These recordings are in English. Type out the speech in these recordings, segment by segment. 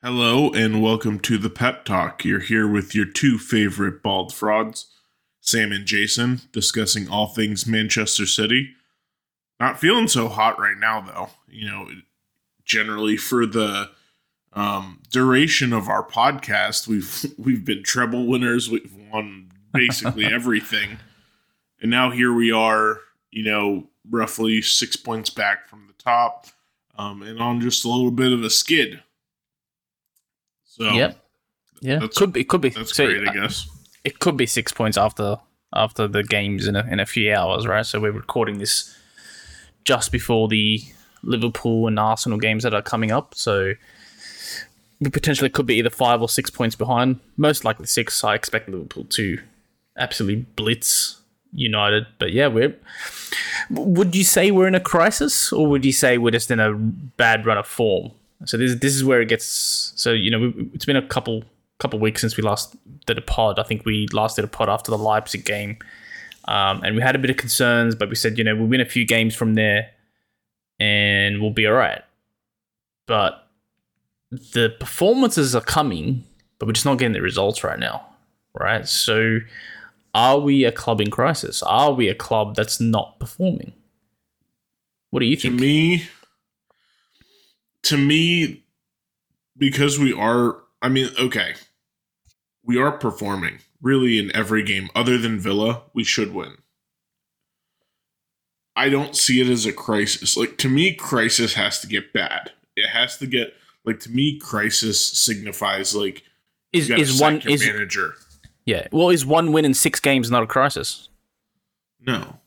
Hello and welcome to the Pep Talk. You're here with your two favorite bald frauds, Sam and Jason, discussing all things Manchester City. Not feeling so hot right now, though. You know, generally for the um, duration of our podcast, we've we've been treble winners. We've won basically everything, and now here we are. You know, roughly six points back from the top, um, and on just a little bit of a skid. So Yep. Yeah, That's- could be. Could be. that's So, great, I uh, guess. It could be six points after after the games in a in a few hours, right? So we're recording this just before the Liverpool and Arsenal games that are coming up. So we potentially could be either five or six points behind. Most likely six. I expect Liverpool to absolutely blitz United. But yeah, we're. Would you say we're in a crisis, or would you say we're just in a bad run of form? So this this is where it gets. So you know, we, it's been a couple couple weeks since we last did a pod. I think we last did a pod after the Leipzig game, um, and we had a bit of concerns, but we said you know we'll win a few games from there, and we'll be all right. But the performances are coming, but we're just not getting the results right now, right? So, are we a club in crisis? Are we a club that's not performing? What do you think? To think? me, to me, because we are, I mean, okay, we are performing really in every game other than Villa. We should win. I don't see it as a crisis. Like to me, crisis has to get bad. It has to get like to me, crisis signifies like is is one your is manager. yeah? Well, is one win in six games not a crisis? No,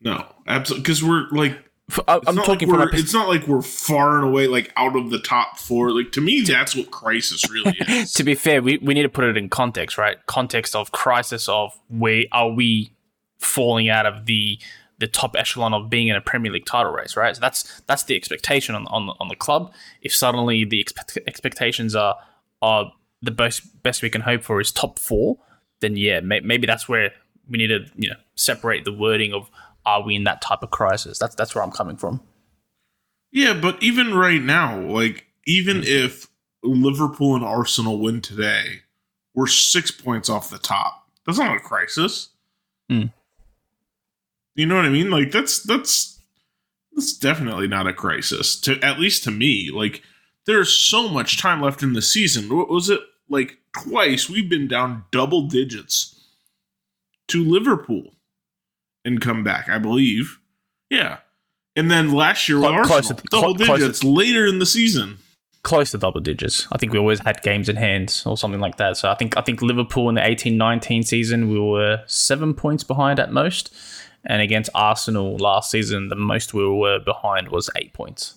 no, absolutely. Because we're like It's I'm not talking like from a we're, pers- it's not like we're far and away like out of the top four. Like to me, that's what crisis really is. to be fair, we, we need to put it in context, right? Context of crisis of where are we falling out of the the top echelon of being in a Premier League title race, right? So that's that's the expectation on on, on the club. If suddenly the expect, expectations are are the best best we can hope for is top four, then yeah, may, maybe that's where we need to you know separate the wording of are we in that type of crisis? That's that's where I'm coming from. yeah, but even right now, like even if Liverpool and Arsenal win today, we're six points off the top. That's not a crisis. Hmm. You know what I mean? Like that's that's that's definitely not a crisis. To at least to me, like there's so much time left in the season. What was it like? Twice we've been down double digits to Liverpool and come back. I believe. Yeah, and then last year with Clo- close Arsenal, to- double clo- close to- digits later in the season. close to double digits. I think we always had games in hand or something like that. So I think I think Liverpool in the 18-19 season we were 7 points behind at most and against Arsenal last season the most we were behind was 8 points.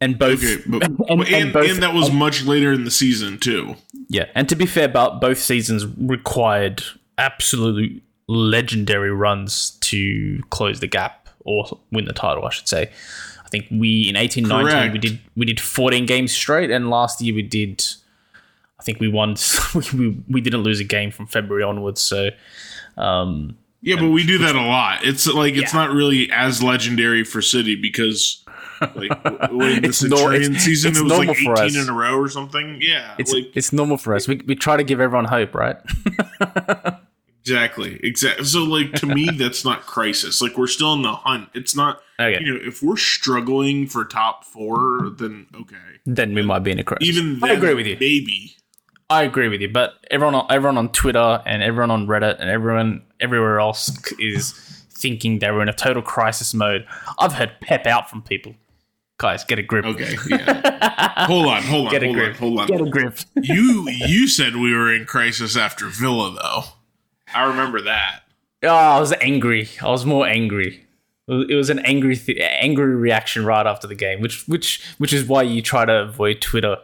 And both Okay, but, and, and and, both- and that was um, much later in the season too. yeah, and to be fair about both seasons required absolutely legendary runs to close the gap or win the title, I should say. I think we in eighteen nineteen we did we did 14 games straight and last year we did I think we won we, we didn't lose a game from February onwards so um Yeah, but we do that a lot. It's like it's Yeah. not really as legendary for City because like the Centurion it's- season it's it was like eighteen in a row or something. Yeah, it's like it's normal for us. We we try to give everyone hope, right? exactly, exactly. So like to me, that's not crisis. Like we're still in the hunt. It's not. Oh, okay. You know, if we're struggling for top four, then okay. Then we might be in a crisis. Even I agree with you. Maybe. I agree with you, but everyone, on, everyone on Twitter and everyone on Reddit and everyone everywhere else is thinking they were in a total crisis mode. I've heard pep out from people. Guys, get a grip. Okay. Yeah. hold on. Hold on. Get a hold grip. on. Hold on. Get a grip. you you said we were in crisis after Villa, though. I remember that. Oh, I was angry. I was more angry. It was- an angry, th- angry reaction right after the game, which, which, which is why you try to avoid Twitter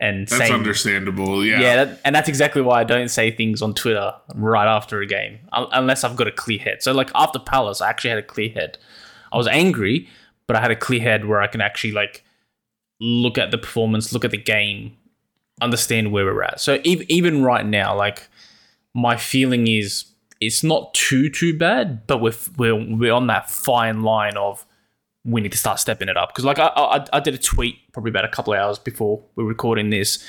and That's saying understandable. Yeah. Yeah, that, and that's exactly why I don't say things on Twitter right after a game, unless I've got a clear head. So, like after Palace, I actually had a clear head. I was angry, but I had a clear head where I can actually like look at the performance, look at the game, understand where we're at. So ev- even right now, like my feeling is it's not too too bad, but we're we're we're on that fine line of we need to start stepping it up. Because like I, I, I did a tweet probably about a couple of hours before we are recording this,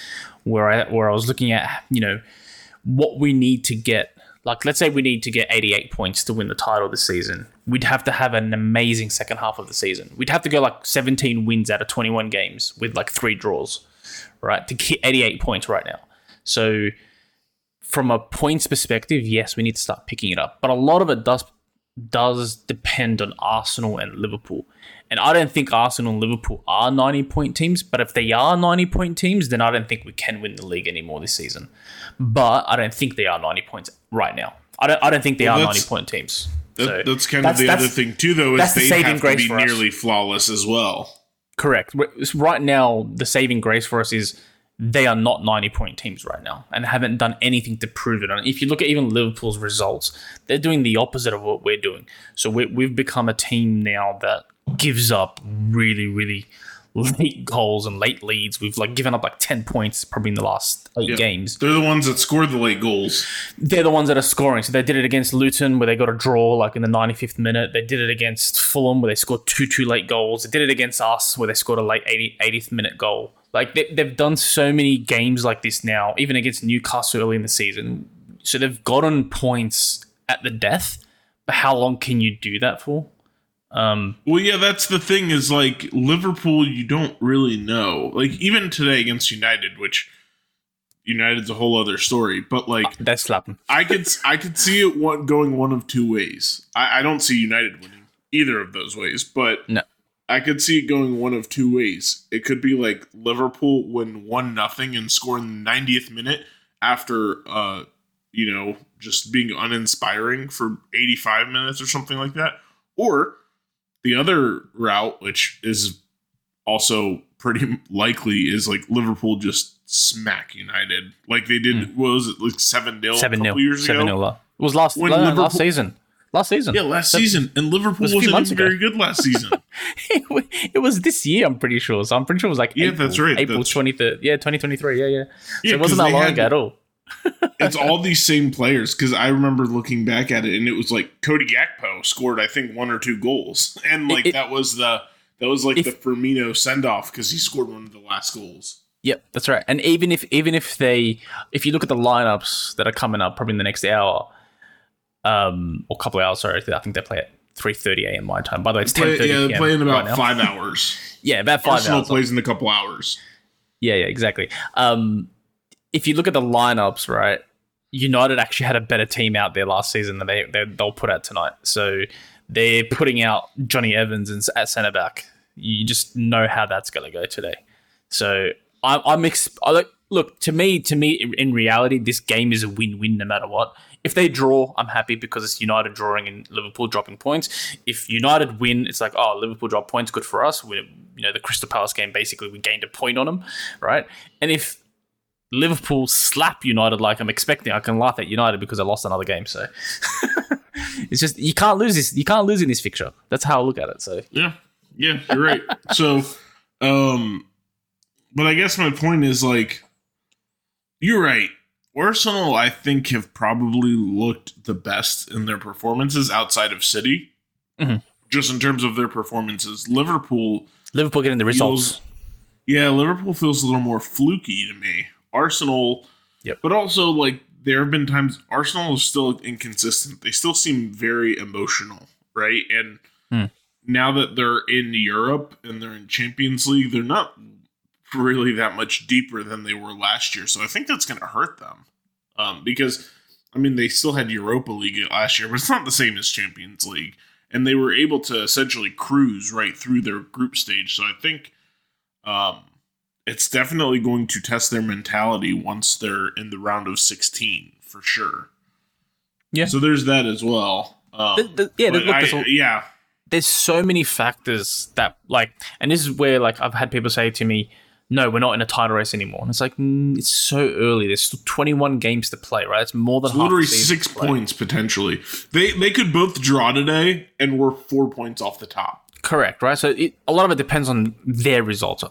where I where I was looking at you know what we need to get. Like let's say we need to get 88 points to win the title this season. We'd have to have an amazing second half of the season. We'd have to go like 17 wins out of 21 games with like three draws, right? To get 88 points right now. So from a points perspective, yes, we need to start picking it up. But a lot of it does does depend on Arsenal and Liverpool. And I don't think Arsenal and Liverpool are 90 point teams, but if they are 90 point teams, then I don't think we can win the league anymore this season. But I don't think they are 90 points right now. I don't I don't think they well, are 90 point teams. That, so that's kind that's, of the other thing too though is they the have to be nearly flawless as well. Correct. Right now the saving grace for us is they are not 90 point teams right now and haven't done anything to prove it. And if you look at even Liverpool's results, they're doing the opposite of what we're doing. So we have become a team now that gives up really, really late goals and late leads. We've like given up like 10 points probably in the last eight yeah. games. They're the ones that scored the late goals. They're the ones that are scoring. So they did it against Luton where they got a draw like in the 95th minute. They did it against Fulham where they scored two two late goals. They did it against us where they scored a late 80, 80th minute goal. Like they, they've done so many games like this now, even against Newcastle early in the season. So they've gotten points at the death. But how long can you do that for? Um, well, yeah, that's the thing is like Liverpool, you don't really know. Like even today against United, which United's a whole other story, but like uh, that's slapping. I could I could see it one, going one of two ways. I, I don't see United winning either of those ways, but no. I could see it going one of two ways. It could be like Liverpool win one nothing and score in the 90th minute after uh you know just being uninspiring for 85 minutes or something like that. Or the other route, which is also pretty likely, is like Liverpool just smack United like they did. Mm. What was it like seven 0 Seven 0 years 7 ago? It was last when last season. Last season. Yeah, last season. And Liverpool was wasn't even very good last season. it was this year, I'm pretty sure. So I'm pretty sure it was like yeah, April, that's right. April 23rd. Yeah, 2023. Yeah, yeah. yeah so it wasn't that long ago at all. it's all these same players because I remember looking back at it and it was like Cody Gakpo scored I think one or two goals and like it, that was the that was like if, the Firmino send off because he scored one of the last goals. Yep, that's right. And even if even if they if you look at the lineups that are coming up probably in the next hour, um, or a couple of hours. Sorry, I think they play at three thirty a.m. my time. By the way, it's ten thirty. Yeah, they play in about right five hours. yeah, about five Arsenal hours. plays in a couple hours. Yeah, yeah, exactly. Um, if you look at the lineups, right, United actually had a better team out there last season than they, they will put out tonight. So they're putting out Jonny Evans and at centre back. You just know how that's going to go today. So I'm, I'm ex- I look, look to me to me in reality, this game is a win win no matter what. If they draw, I'm happy because it's United drawing and Liverpool dropping points. If United win, it's like, oh, Liverpool drop points, good for us. We, you know, the Crystal Palace game, basically, we gained a point on them, right? And if Liverpool slap United like I'm expecting, I can laugh at United because I lost another game. So it's just you can't lose this. You can't lose in this fixture. That's how I look at it. So yeah, yeah, you're right. so, um, but I guess my point is like, you're right. Arsenal, I think, have probably looked the best in their performances outside of City. Mm-hmm. Just in terms of their performances, Liverpool. Liverpool getting the results. Feels, yeah, Liverpool feels a little more fluky to me. Arsenal, yep. but also like there have been times Arsenal is still inconsistent. They still seem very emotional, right? And hmm. now that they're in Europe and they're in Champions League, they're not really that much deeper than they were last year. So I think that's going to hurt them. Um, because I mean, they still had Europa League last year, but it's not the same as Champions League. And they were able to essentially cruise right through their group stage. So I think um, it's definitely going to test their mentality once they're in the round of 16 for sure. Yeah. So there's that as well. Um, the, the, yeah, look, I, whole, yeah. There's so many factors that like, and this is where like I've had people say to me, no, we're not in a title race anymore. And it's like, mm, it's so early. There's still 21 games to play, right? It's more than it's literally six points potentially. They they could both draw today, and we're four points off the top. Correct, right? So it, a lot of it depends on their results.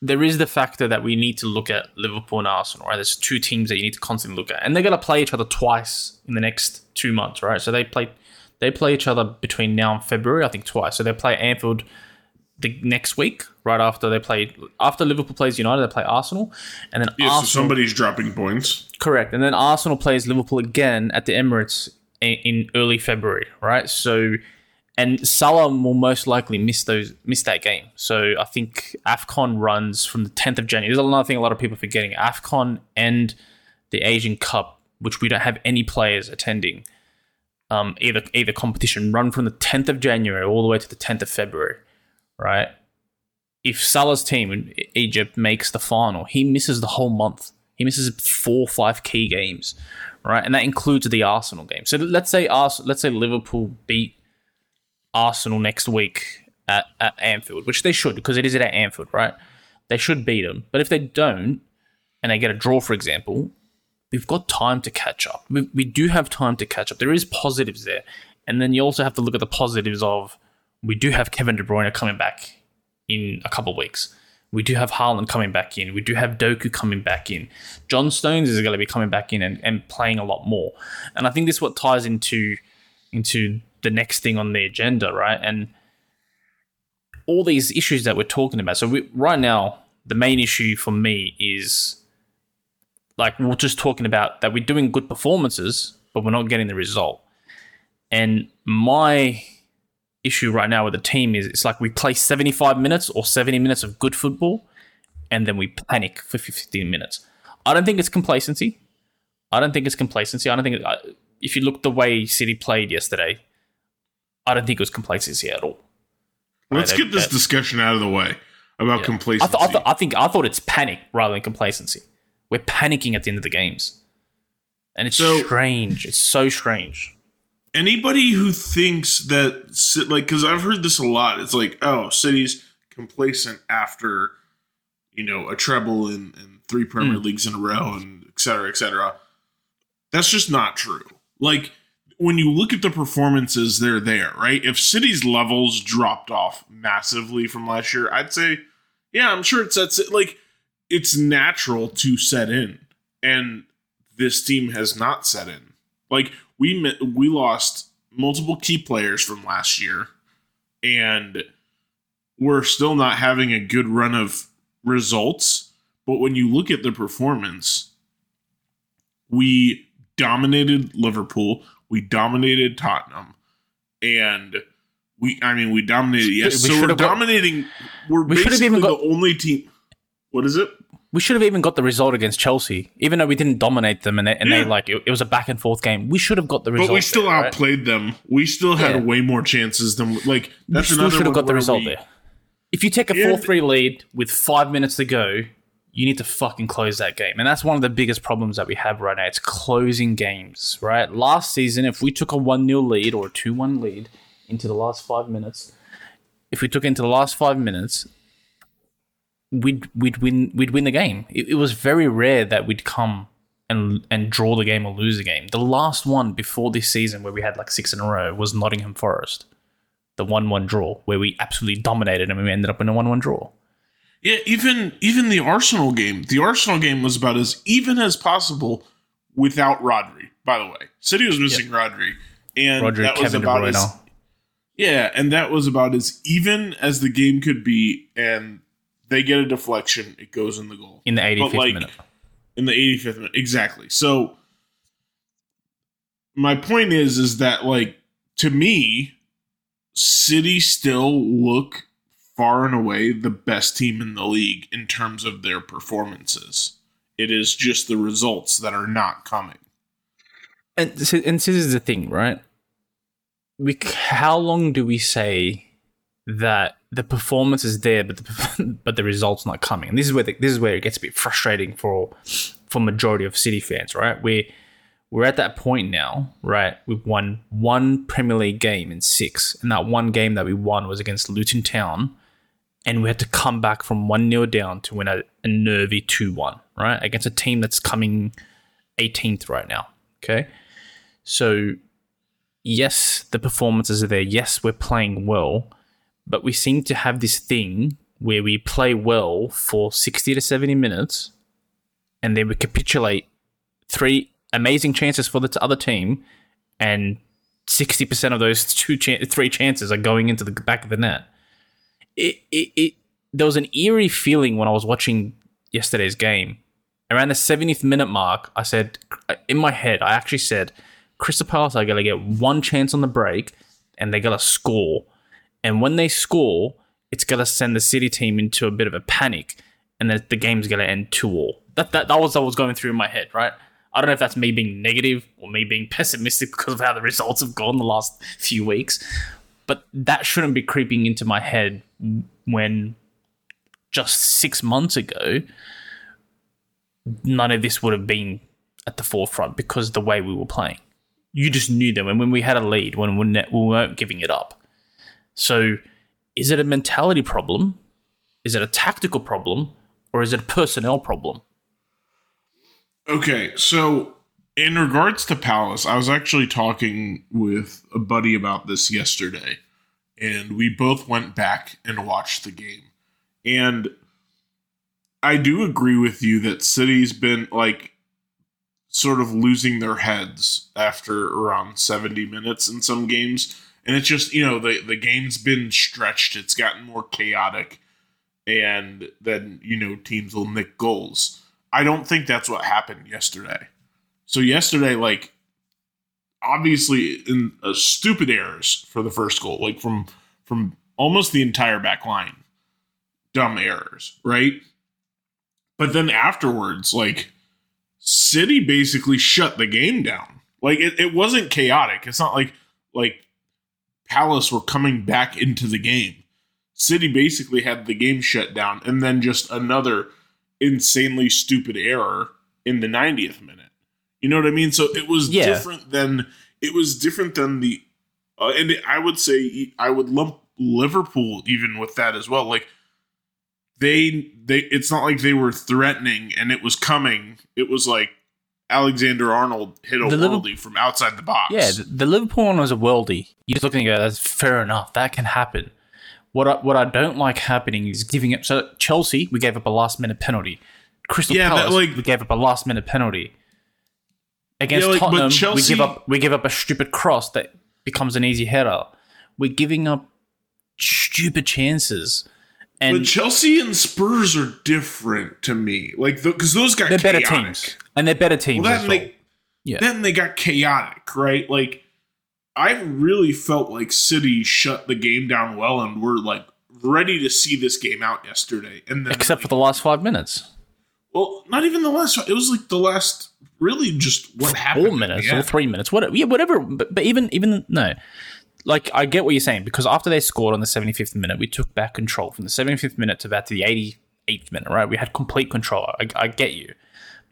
There is the factor that we need to look at Liverpool and Arsenal, right? There's two teams that you need to constantly look at, and they're going to play each other twice in the next two months, right? So they play they play each other between now and February, I think twice. So they play Anfield the next week, right after they play after Liverpool plays United, they play Arsenal, and then Yeah, Arsenal. so somebody's dropping points. Correct, and then Arsenal plays Liverpool again at the Emirates in, in early February, right? So, and Salah will most likely miss those miss that game. So I think Afcon runs from the 10th of January. There's another thing a lot of people are forgetting: Afcon and the Asian Cup, which we don't have any players attending. Um, either either competition run from the 10th of January all the way to the 10th of February, right? If Salah's team in Egypt makes the final, he misses the whole month. He misses four, five key games, right? And that includes the Arsenal game. So let's say Ars- let's say Liverpool beat Arsenal next week at, at Anfield, which they should because it is at Anfield, right? They should beat them. But if they don't, and they get a draw, for example, we've got time to catch up. We, we do have time to catch up. There is positives there. And then you also have to look at the positives of we do have Kevin De Bruyne coming back in a couple of weeks. We do have Haaland coming back in. We do have Doku coming back in. John Stones is going to be coming back in and, and playing a lot more. And I think this is what ties into into the next thing on the agenda, right? And all these issues that we're talking about. So we, right now, the main issue for me is like we're just talking about that we're doing good performances, but we're not getting the result. And my issue right now with the team is it's like we play 75 minutes or 70 minutes of good football and then we panic for 15 minutes. I don't think it's complacency. I don't think it's complacency. I don't think it, I- if you look the way City played yesterday, I don't think it was complacency at all. Let's get this that- discussion out of the way about I, complacency. th- I, th- I think I thought it's panic rather than complacency. We're panicking at the end of the games, and it's So- strange. It's so strange. Anybody who thinks that, like, because I've heard this a lot, it's like, oh, City's complacent after, you know, a treble in, in three Premier Hmm. Leagues in a row and et cetera, et cetera. That's just not true. Like, when you look at the performances, they're there, right? If City's levels dropped off massively from last year, I'd say, yeah, I'm sure it sets it. Like, it's natural to set in, and this team has not set in. Like, we we lost multiple key players from last year, and we're still not having a good run of results. But when you look at the performance, we dominated Liverpool, we dominated Tottenham, and we I mean we dominated yes. We so we're dominating. we're we basically the only team. What is it? We should have even got the result against Chelsea, even though we didn't dominate them, and they, and Yeah. they like it, it was a back and forth game. We should have got the result. But we still there, right? outplayed them. We still had Yeah. way more chances than like. That's we still should have got the result we- there. If you take a 4 3 lead with five minutes to go, you need to fucking close that game. And that's one of the biggest problems that we have right now. It's closing games, right? Last season, if we took a 1 0 lead or a 2 1 lead into the last five minutes, if we took into the last five minutes, we'd, we'd, win, we'd win the game. It, it was very rare that we'd come and, and draw the game or lose the game. The last one before this season, where we had like six in a row, was Nottingham Forest the one-one draw where we absolutely dominated and we ended up in a one-one draw. Yeah, even even the Arsenal game. The Arsenal game was about as even as possible without Rodri. By the way, City was missing Rodri, and Rodri, that was Kevin De about as yeah, and that was about as even as the game could be. And they get a deflection, it goes in the goal in the 85th But, like, minute. in the 85th minute. Exactly. So my point is is that like to me City still look far and away the best team in the league in terms of their performances. It is just the results that are not coming. And this, and this is the thing, right? We, how long do we say that the performance is there, but the, but the results not coming? And this is where the, this is where it gets a bit frustrating for for majority of City fans, right? We we're at that point now, right? We've won one Premier League game in six, and that one game that we won was against Luton Town, and we had to come back from one 0 down to win a, a nervy two one, right? Against a team that's coming 18th right now. Okay, so yes, the performances are there. Yes, we're playing well, but we seem to have this thing where we play well for 60 to 70 minutes, and then we capitulate three amazing chances for the other team, and 60% of those two chan- three chances are going into the back of the net. it, it, it there was an eerie feeling when I was watching yesterday's game. Around the 70th minute mark, I said in my head, I actually said, Crystal Palace are gonna get one chance on the break and they're gonna score. And when they score, it's gonna send the City team into a bit of a panic, and then the game's gonna end two all. That that that was what was going through my head, right? I don't know if that's me being negative or me being pessimistic because of how the results have gone the last few weeks, but that shouldn't be creeping into my head when just six months ago, none of this would have been at the forefront because the way we were playing. You just knew them, and when we had a lead, when we weren't giving it up. So, is it a mentality problem? Is it a tactical problem? Or is it a personnel problem? Okay, so in regards to Palace, I was actually talking with a buddy about this yesterday, and we both went back and watched the game. And I do agree with you that City's been like sort of losing their heads after around 70 minutes in some games. And it's just, you know, the, the game's been stretched, it's gotten more chaotic, and then, you know, teams will nick goals I don't think that's what happened yesterday. So yesterday, like obviously in uh, stupid errors for the first goal, like from from almost the entire back line, dumb errors, right? But then afterwards, like City basically shut the game down. Like it, it wasn't chaotic. It's not like like Palace were coming back into the game. City basically had the game shut down, and then just another insanely stupid error in the 90th minute. You know what I mean? So it was yeah. different than it was different than the uh, and I would say I would lump Liverpool even with that as well. Like they they it's not like they were threatening and it was coming. It was like Alexander Arnold hit a the worldie from outside the box. Yeah, the, the Liverpool one was a worldie. You're just looking at that's fair enough. That can happen. What I, what I don't like happening is giving up. So Chelsea, we gave up a last minute penalty. Crystal yeah, Palace, like, we gave up a last minute penalty. Against yeah, like, Tottenham, Chelsea, we give up we give up a stupid cross that becomes an easy header. We're giving up stupid chances. And but Chelsea and Spurs are different to me. Like because those got they're chaotic. better teams, and they're better teams. Well, then well. they, yeah. Then they got chaotic, right? Like I really felt like City shut the game down well and were like ready to see this game out yesterday. And then except like, for the last five minutes. Well, not even the last. It was like the last. Really, just what happened? Four minutes or three minutes. What? Yeah, whatever. But, but even even no. Like I get what you're saying because after they scored on the 75th minute, we took back control from the 75th minute to about the 88th minute. Right, we had complete control. I, I get you,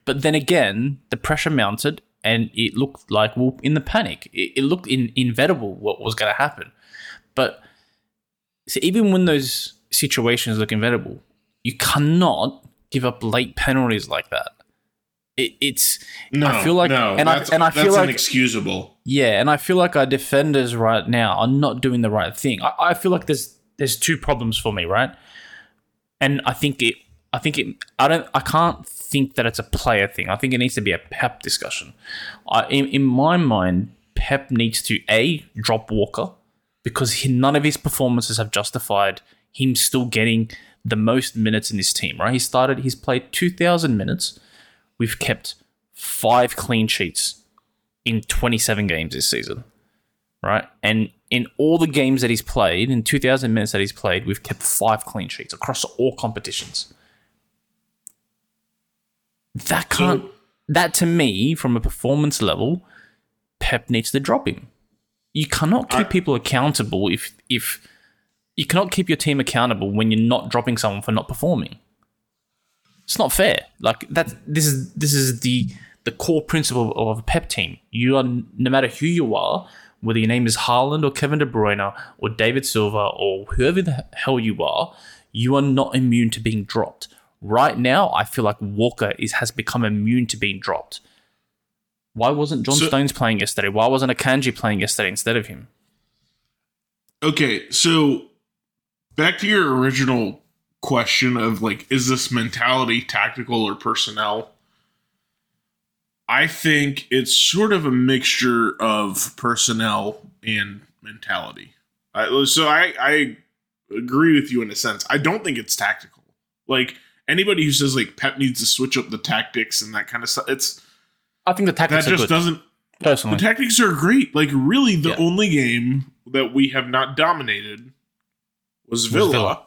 but then again, the pressure mounted and it looked like well in the panic it, it looked in, inevitable what was going to happen but so even when those situations look inevitable you cannot give up late penalties like that it, it's no, I feel like no, and I and I feel like inexcusable. Yeah, and I feel like our defenders right now are not doing the right thing. I, I feel like there's there's two problems for me, right? And I think it I think it I don't I can't think that it's a player thing. I think it needs to be a Pep discussion. I, in, in my mind, Pep needs to a drop Walker because he, none of his performances have justified him still getting the most minutes in this team. Right? He started. He's played two thousand minutes. We've kept five clean sheets in twenty seven games this season. Right, and in all the games that he's played, in 2,000 minutes that he's played, we've kept five clean sheets across all competitions. That can't. That to me, from a performance level, Pep needs to drop him. You cannot keep people accountable if if you cannot keep your team accountable when you're not dropping someone for not performing. It's not fair. Like that. This is this is the the core principle of a Pep team. You are no matter who you are, whether your name is Haaland or Kevin De Bruyne or David Silva or whoever the hell you are, you are not immune to being dropped. Right now, I feel like Walker is has become immune to being dropped. Why wasn't John so, Stones playing yesterday? Why wasn't Akanji playing yesterday instead of him? Okay, so back to your original question of like, is this mentality tactical or personnel? I think it's sort of a mixture of personnel and mentality. I, so I, I agree with you in a sense. I don't think it's tactical. Like anybody who says like Pep needs to switch up the tactics and that kind of stuff, it's I think the that tactics are just doesn't. Personally, The tactics are great. Like really, the Yeah. only game that we have not dominated was Villa. Villa.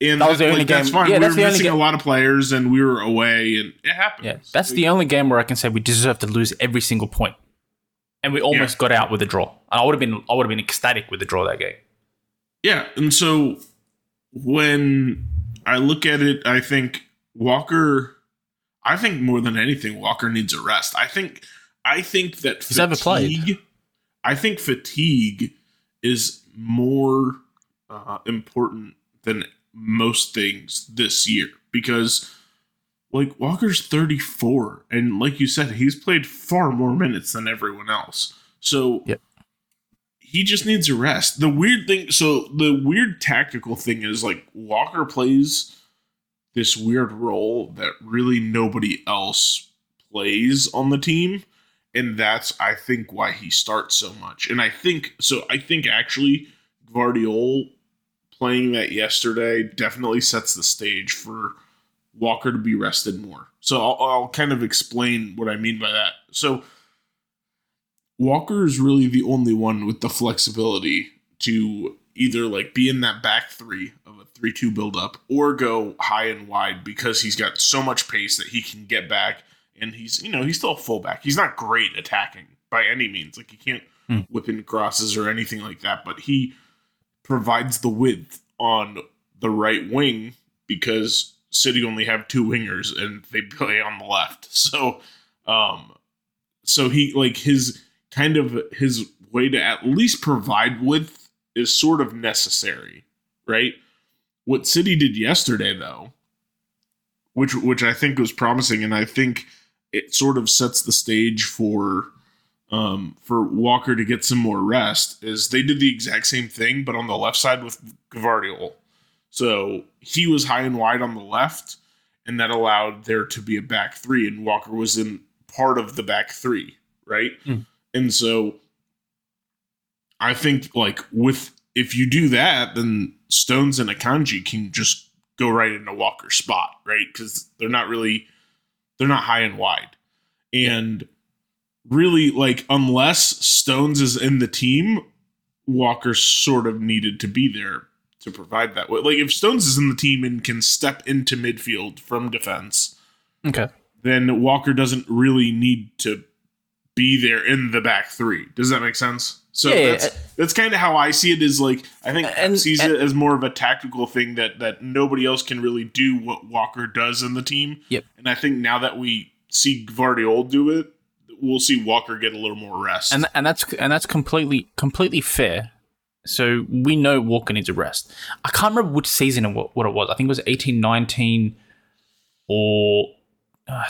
And That was the like, only That's game- fine. yeah, we that's were the only missing game- a lot of players, and we were away, and it happens. yeah, that's Like, the only game where I can say we deserve to lose every single point, and we almost got out with a draw. And I would have been, I would have been ecstatic with the draw that game. Yeah, and so when I look at it, I think Walker. I think more than anything, Walker needs a rest. I think. I think that He's fatigue. I think fatigue is more uh, important than most things this year because, like Walker's thirty four, and like you said, he's played far more minutes than everyone else. So Yep. he just needs a rest. The weird thing, so the weird tactical thing is like Walker plays this weird role that really nobody else plays on the team. And that's, I think, why he starts so much. And I think, so I think actually Gvardiol playing that yesterday definitely sets the stage for Walker to be rested more. So I'll, I'll kind of explain what I mean by that. So Walker is really the only one with the flexibility to either like be in that back three of a 3 2 build up or go high and wide because he's got so much pace that he can get back and he's, you know, he's still a fullback. He's not great attacking by any means. Like he can't Hmm. whip in crosses or anything like that, but he provides the width on the right wing because City only have two wingers and they play on the left. So, um, so he like his kind of his way to at least provide width is sort of necessary, right? What City did yesterday, though, which which I think was promising, and I think it sort of sets the stage for um, for Walker to get some more rest, is they did the exact same thing, but on the left side with Gvardiol. So he was high and wide on the left, and that allowed there to be a back three, and Walker was in part of the back three, right? Mm. And so I think like with if you do that, then Stones and Akanji can just go right into Walker's spot, right? Because they're not really they're not high and wide. And really like unless Stones is in the team, Walker sort of needed to be there to provide that. Like if Stones is in the team and can step into midfield from defense, Okay. then Walker doesn't really need to be there in the back three. Does that make sense? So Yeah, that's uh, that's kind of how I see it. Is like I think And- sees and- it as more of a tactical thing that that nobody else can really do what Walker does in the team. Yep. And I think now that we see Guardiola do it, we'll see Walker get a little more rest. and and that's and that's completely completely fair. So we know Walker needs a rest. I can't remember which season what, what it was. I think it was eighteen nineteen or uh,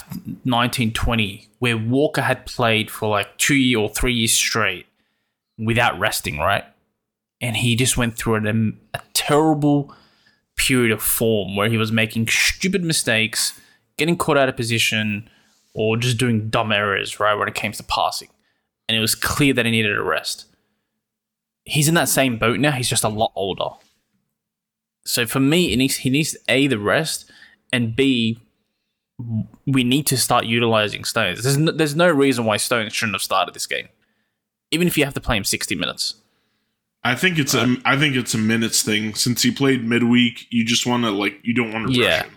nineteen twenty, where Walker had played for like two or three years straight without resting, right? And he just went through an, a terrible period of form where he was making stupid mistakes, getting caught out of position, or just doing dumb errors, right, when it came to passing and it was clear that he needed a rest. He's in that same boat now. He's just a lot older. So for me, he needs, he needs a the rest, and b we need to start utilizing Stones. There's no, there's no reason why Stones shouldn't have started this game, even if you have to play him 60 minutes. I think it's a I think it's a minutes thing. Since he played midweek, you just want to like you don't want to Yeah. him.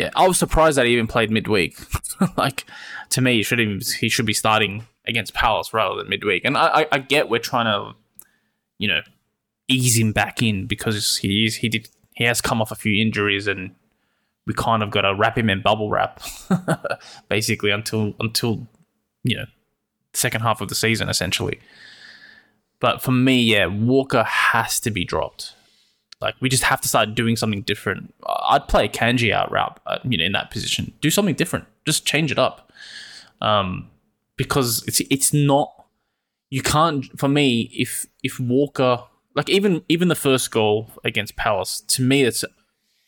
Yeah, I was surprised that he even played midweek. like to me, he should even, he should be starting against Palace rather than midweek. And I, I, I get we're trying to, you know, ease him back in because he is he did he has come off a few injuries and we kind of got to wrap him in bubble wrap basically until until you know second half of the season essentially. But for me, yeah, Walker has to be dropped. Like we just have to start doing something different. I'd play Kanji out route, uh, you know, in that position. Do something different. Just change it up. Um, because it's it's not. You can't. For me, if if Walker, like even even the first goal against Palace, to me, it's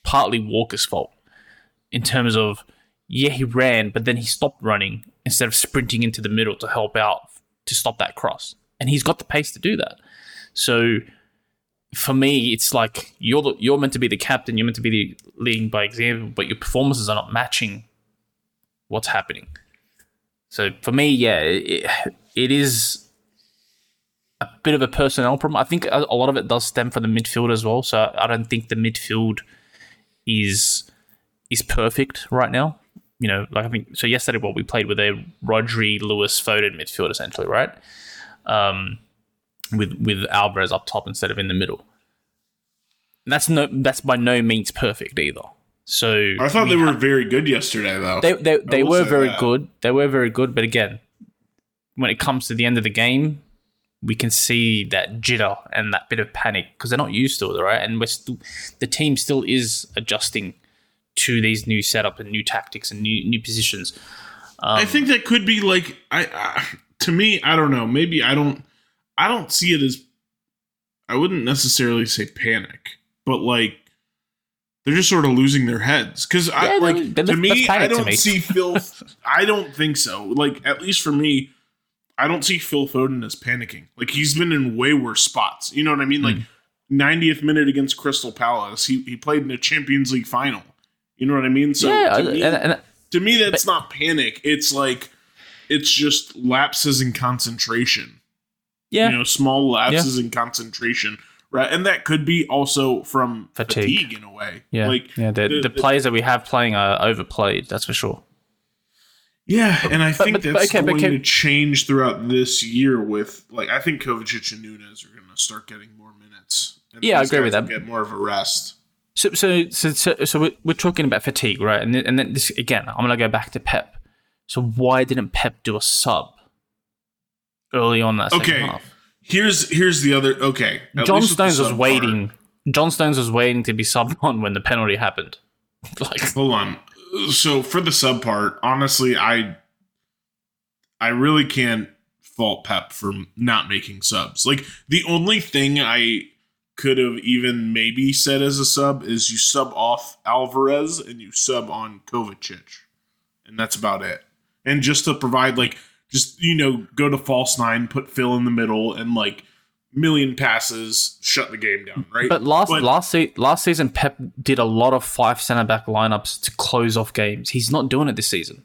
partly Walker's fault in terms of yeah he ran, but then he stopped running instead of sprinting into the middle to help out to stop that cross, and he's got the pace to do that. So for me, it's like you're the, you're meant to be the captain, you're meant to be the leading by example, but your performances are not matching what's happening. So for me, yeah, it, it is a bit of a personnel problem. I think a, lot of it does stem from the midfield as well. So I don't think the midfield is is perfect right now. You know, like I think so. Yesterday, what we played with a Rodri, Lewis, Foden midfield essentially, right? Um, with with Alvarez up top instead of in the middle. That's no, that's by no means perfect either. So I thought we they were have- very good yesterday, though. they they, they were very that. good. They were very good, but again, when it comes to the end of the game, we can see that jitter and that bit of panic because they're not used to it, right? And we're still the team still is adjusting to these new setup and new tactics and new new positions. Um, I think that could be like I, I to me, I don't know. Maybe I don't I don't see it as I wouldn't necessarily say panic, but like they're just sort of losing their heads because I Yeah, like they- they- to me I don't me. see Phil. I don't think so. Like at least for me, I don't see Phil Foden as panicking. Like he's been in way worse spots. You know what I mean? Like Hmm. 90th minute against Crystal Palace, he he played in a Champions League final. You know what I mean? So yeah, to me, and, and to me that's not panic it's like it's just lapses in concentration yeah, you know small lapses in concentration right and that could be also from Fatigue. fatigue, in a way yeah, like yeah. The, the, players that we have playing are overplayed. That's for sure. yeah and i think but- that's okay, going can- to change throughout this year with like i think Kovacic and Nunes are going to start getting more minutes and Yeah, I agree with that. get more of a rest So, so, so, so, so we're, we're talking about fatigue, right? And then, and then this again, I'm gonna go back to Pep. So why didn't Pep do a sub early on that second okay half? here's here's the other okay at John least with the Stones was sub waiting. John Stones was waiting to be subbed on when the penalty happened. like, Hold on. So for the sub part, honestly, I I really can't fault Pep for not making subs. Like the only thing I could have even maybe said as a sub is you sub off Alvarez and you sub on Kovacic. And that's about it. And just to provide like just you know, go to false nine, put Phil in the middle and like million passes, shut the game down, right? but last But- last se- last season, Pep did a lot of five centre back lineups to close off games. He's not doing it this season.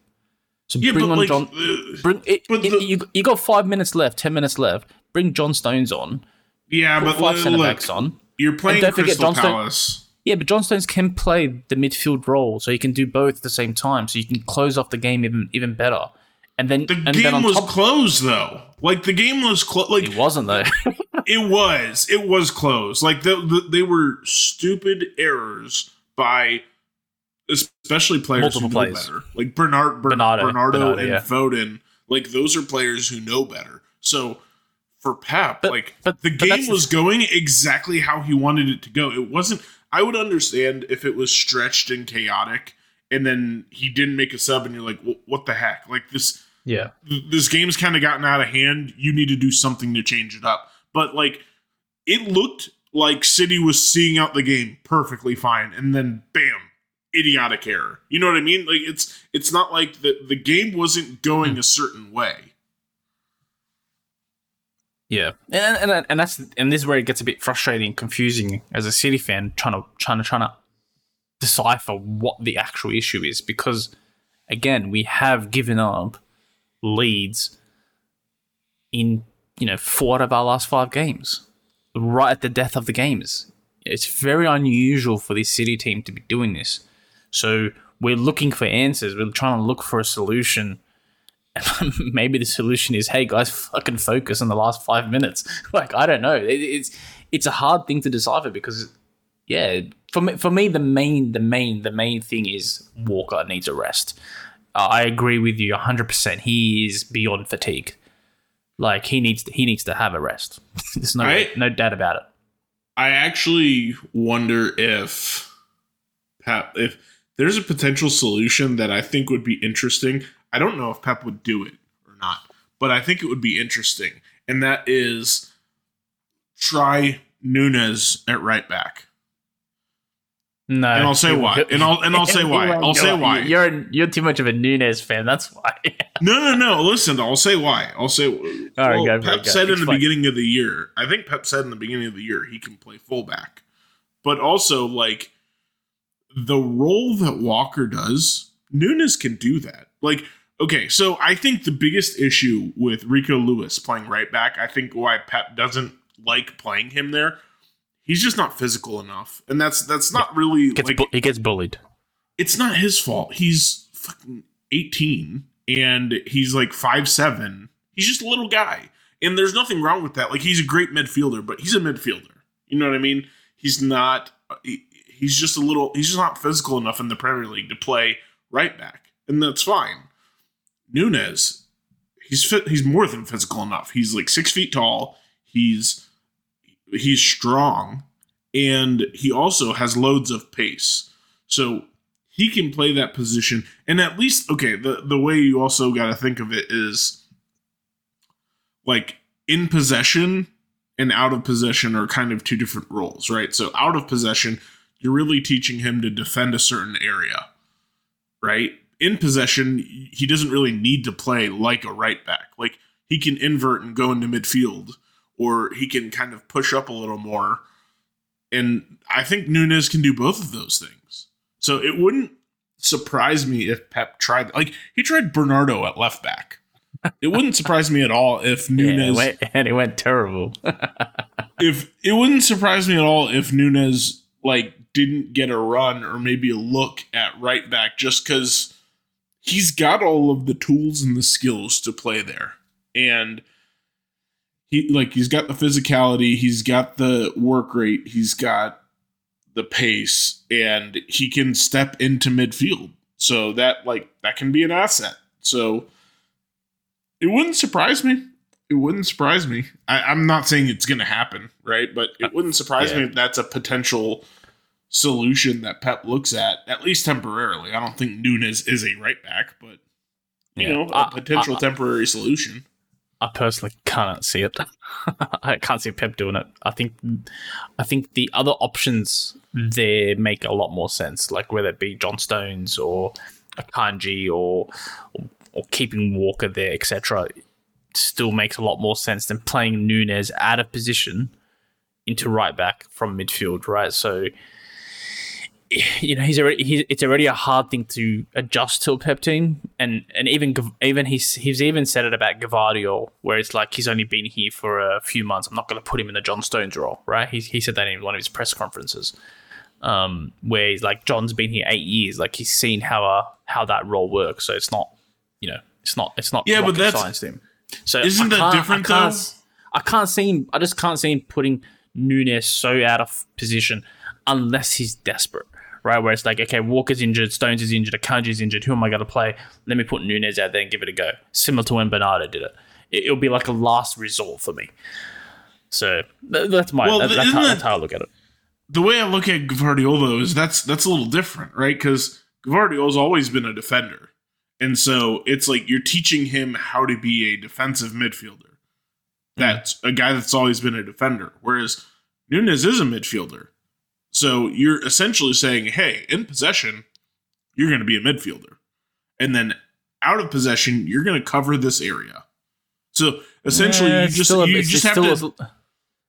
So yeah, bring on like John. uh, Bring it, the- you, you got five minutes left, ten minutes left. Bring John Stones on. yeah, but five centre backs on. You're playing don't forget Crystal Johnston- Palace. Yeah, but John Stones can play the midfield role, so he can do both at the same time. So you can close off the game even even better. And then The and then game on was top, closed though. Like the game was closed. Like it wasn't though. it was. It was closed. Like the, the, they were stupid errors by especially players Multiple who know better. Like Bernard, Ber- Bernardo. Bernardo, Bernardo, and yeah. Foden. Like those are players who know better. So for Pep, But- like but- the but game was going exactly how he wanted it to go. It wasn't. I would understand if it was stretched and chaotic, and then he didn't make a sub, and you're like, well, "What the heck?" Like this yeah, this game's kind of gotten out of hand. You need to do something to change it up. But like, it looked like City was seeing out the game perfectly fine, and then bam, idiotic error. You know what I mean? Like it's it's not like the the game wasn't going hmm. a certain way. yeah, and and and that's and this is where it gets a bit frustrating, and confusing as a City fan, trying to trying to trying to decipher what the actual issue is because again, we have given up leads in you know four out of our last five games, right at the death of the games. It's very unusual for this City team to be doing this. So we're looking for answers. We're trying to look for a solution. Maybe the solution is, hey guys, fucking focus on the last five minutes. Like I don't know. It, it's it's a hard thing to decipher because, yeah, for me, for me, the main, the main, the main thing is Walker needs a rest. Uh, I agree with you 100%. He is beyond fatigue. Like he needs to, he needs to have a rest. There's no I- no doubt about it. I actually wonder if Pep if there's a potential solution that I think would be interesting. I don't know if Pep would do it or not, but I think it would be interesting, and that is try Nunes at right back. No, And I'll say why. And I'll and I'll say why. I'll say why. You're you're too much of a Nunes fan. That's why. No, no, no. Listen, I'll say why. I'll say. All right, go for Pep it, go. said in the beginning of the year. I think Pep said in the beginning of the year he can play fullback, but also like the role that Walker does, Nunes can do that. Like, okay, so I think the biggest issue with Rico Lewis playing right back, I think why Pep doesn't like playing him there, he's just not physical enough, and that's that's not really Gets like bu- he gets bullied. it's not his fault. He's fucking 18 and he's like five seven. He's just a little guy. And there's nothing wrong with that. Like he's a great midfielder, but he's a midfielder. You know what I mean? He's not he- he's just a little he's just not physical enough in the Premier League to play right back. And that's fine. Nunes, he's fit he's more than physical enough. He's like six feet tall. He's he's strong and he also has loads of pace. So he can play that position and at least okay the the way you also got to think of it is like in possession and out of possession are kind of two different roles right? So out of possession you're really teaching him to defend a certain area right? In possession he doesn't really need to play like a right back. Like he can invert and go into midfield or he can kind of push up a little more and I think Nunes can do both of those things. So it wouldn't surprise me if Pep tried like he tried Bernardo at left back. It wouldn't surprise me at all if Yeah, it Nunes went, and it went terrible. if it wouldn't surprise me at all if Nunes like didn't get a run or maybe a look at right back just cuz he's got all of the tools and the skills to play there. And he like he's got the physicality, he's got the work rate, he's got the pace and he can step into midfield. So that like that can be an asset. So it wouldn't surprise me. It wouldn't surprise me. I, I'm not saying it's going to happen, right? But it wouldn't surprise Yeah. me if that's a potential solution that Pep looks at, at least temporarily. I don't think Nunes is a right back, but you Yeah. know, a potential I- temporary solution. I personally cannot see it. I can't see Pep doing it. I think, I think the other options hmm. there make a lot more sense. Like whether it be John Stones or Akanji or, or or keeping Walker there, etc. Still makes a lot more sense than playing Nunes out of position into right back from midfield, right? So. You know he's already he's, it's already a hard thing to adjust to a Pep team, and and even even he's he's even said it about Gvardiol, where it's like he's only been here for a few months. I'm not going to put him in the John Stones role, right? He he said that in one of his press conferences, um, where he's like John's been here eight years, like he's seen how uh, how that role works. So it's not you know it's not it's not Yeah, but that's- science to him. So Isn't that different, I though? I can't see him. I just can't see him putting Nunes so out of position unless he's desperate, right? Where it's like, okay, Walker's injured, Stones is injured, Akanji's injured. Who am I going to play? Let me put Nunes out there and give it a go. Similar to when Bernardo did it. it it'll be like a last resort for me. So that's my Well, that- that's, how, that- that's how I look at it. the way I look at Gvardiol is that's that's a little different, right? Because Gvardiol's always been a defender, and so it's like you're teaching him how to be a defensive midfielder. Hmm. That's a guy that's always been a defender, whereas Nunes is a midfielder. So you're essentially saying, "Hey, in possession, you're going to be a midfielder, and then out of possession, you're going to cover this area." So essentially, Yeah, you just a- you just have to a-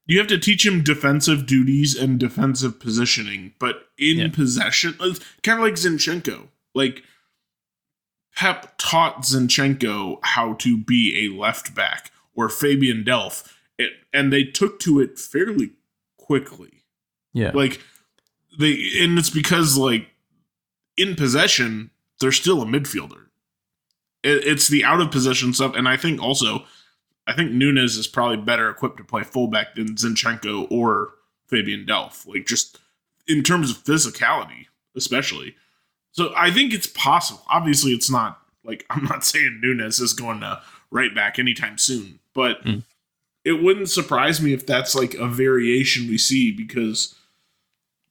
you have to teach him defensive duties and defensive positioning, but in Yeah. possession, uh, kind of like Zinchenko. Like Pep taught Zinchenko how to be a left back or Fabian Delph, it, and they took to it fairly quickly. yeah. Like they, and it's because like in possession, they're still a midfielder. It, it's the out of possession stuff, and I think also, I think Nunes is probably better equipped to play fullback than Zinchenko or Fabian Delph. Like just in terms of physicality, especially. So I think it's possible. Obviously, it's not like I'm not saying Nunes is going to right back anytime soon, but Mm. it wouldn't surprise me if that's like a variation we see because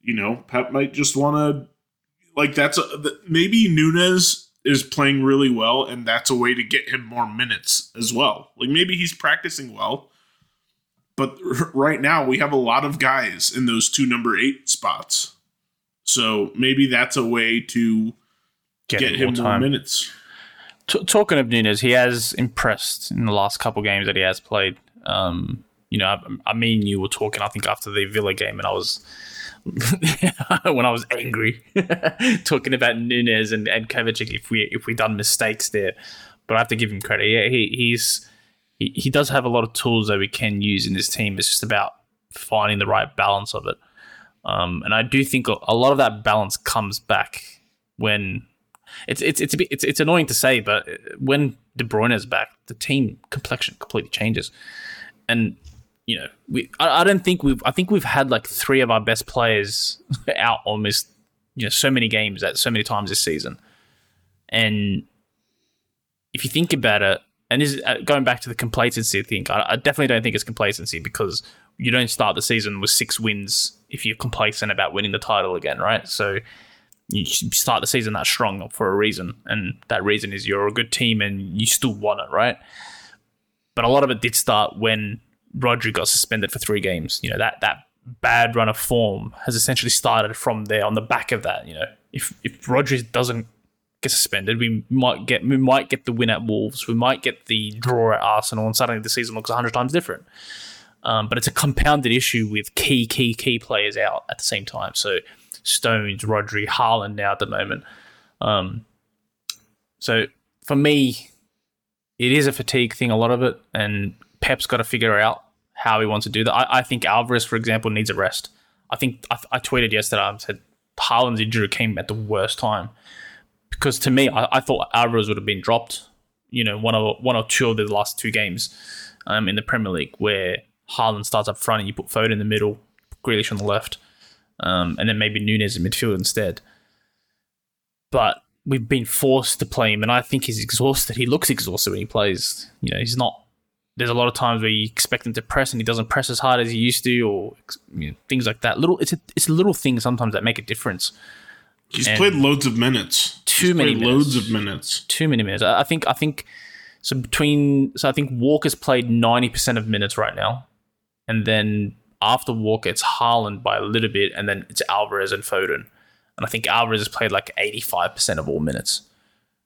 you know Pep might just want to like that's a maybe Nunes is playing really well and that's a way to get him more minutes as well. Like maybe he's practicing well. But right now we have a lot of guys in those two number 8 spots. So maybe that's a way to get, get him more, more minutes. T- talking of Nunes, he has impressed in the last couple games that he has played. Um, you know, I, I mean, you were talking, I think, after the Villa game, and I was when I was angry talking about Nunes and, and Kovacic if we if we done mistakes there. But I have to give him credit. Yeah, he, he's he, he does have a lot of tools that we can use in this team. It's just about finding the right balance of it. Um, and I do think a lot of that balance comes back when it's it's it's a bit, it's it's annoying to say, but when De Bruyne is back, the team complexion completely changes. And you know, we I, I don't think we've I think we've had like three of our best players out almost you know so many games at so many times this season, and if you think about it, and is, uh, going back to the complacency thing, I, I definitely don't think it's complacency because you don't start the season with six wins if you're complacent about winning the title again, right? So you start the season that strong for a reason, and that reason is you're a good team and you still want it, right? But a lot of it did start when Rodri got suspended for three games. You know that that bad run of form has essentially started from there. On the back of that, you know, if if Rodri doesn't get suspended, we might get we might get the win at Wolves, we might get the draw at Arsenal, and suddenly the season looks hundred times different. Um, but it's a compounded issue with key key key players out at the same time. So Stones, Rodri, Haaland now at the moment. Um, so for me, it is a fatigue thing, a lot of it, and Pep's got to figure out how he wants to do that. I, I think Alvarez, for example, needs a rest. I think I, I tweeted yesterday. I said Haaland's injury came at the worst time because to me, I, I, thought Alvarez would have been dropped. You know, one or one or two of the last two games um, in the Premier League where Haaland starts up front and you put Foden in the middle, Grealish on the left, um, and then maybe Nunes in midfield instead. But we've been forced to play him, and I think he's exhausted. He looks exhausted when he plays. You know, he's not there's a lot of times where you expect him to press and he doesn't press as hard as he used to, or you know, things like that. Little, it's a, it's little things sometimes that make a difference. He's and played loads of minutes. Too He's many minutes. loads of minutes. Too many minutes. I think. I think. So between, so I think Walker's played ninety percent of minutes right now, and then after Walker, it's Haaland by a little bit, and then it's Alvarez and Foden, and I think Alvarez has played like eighty five percent of all minutes,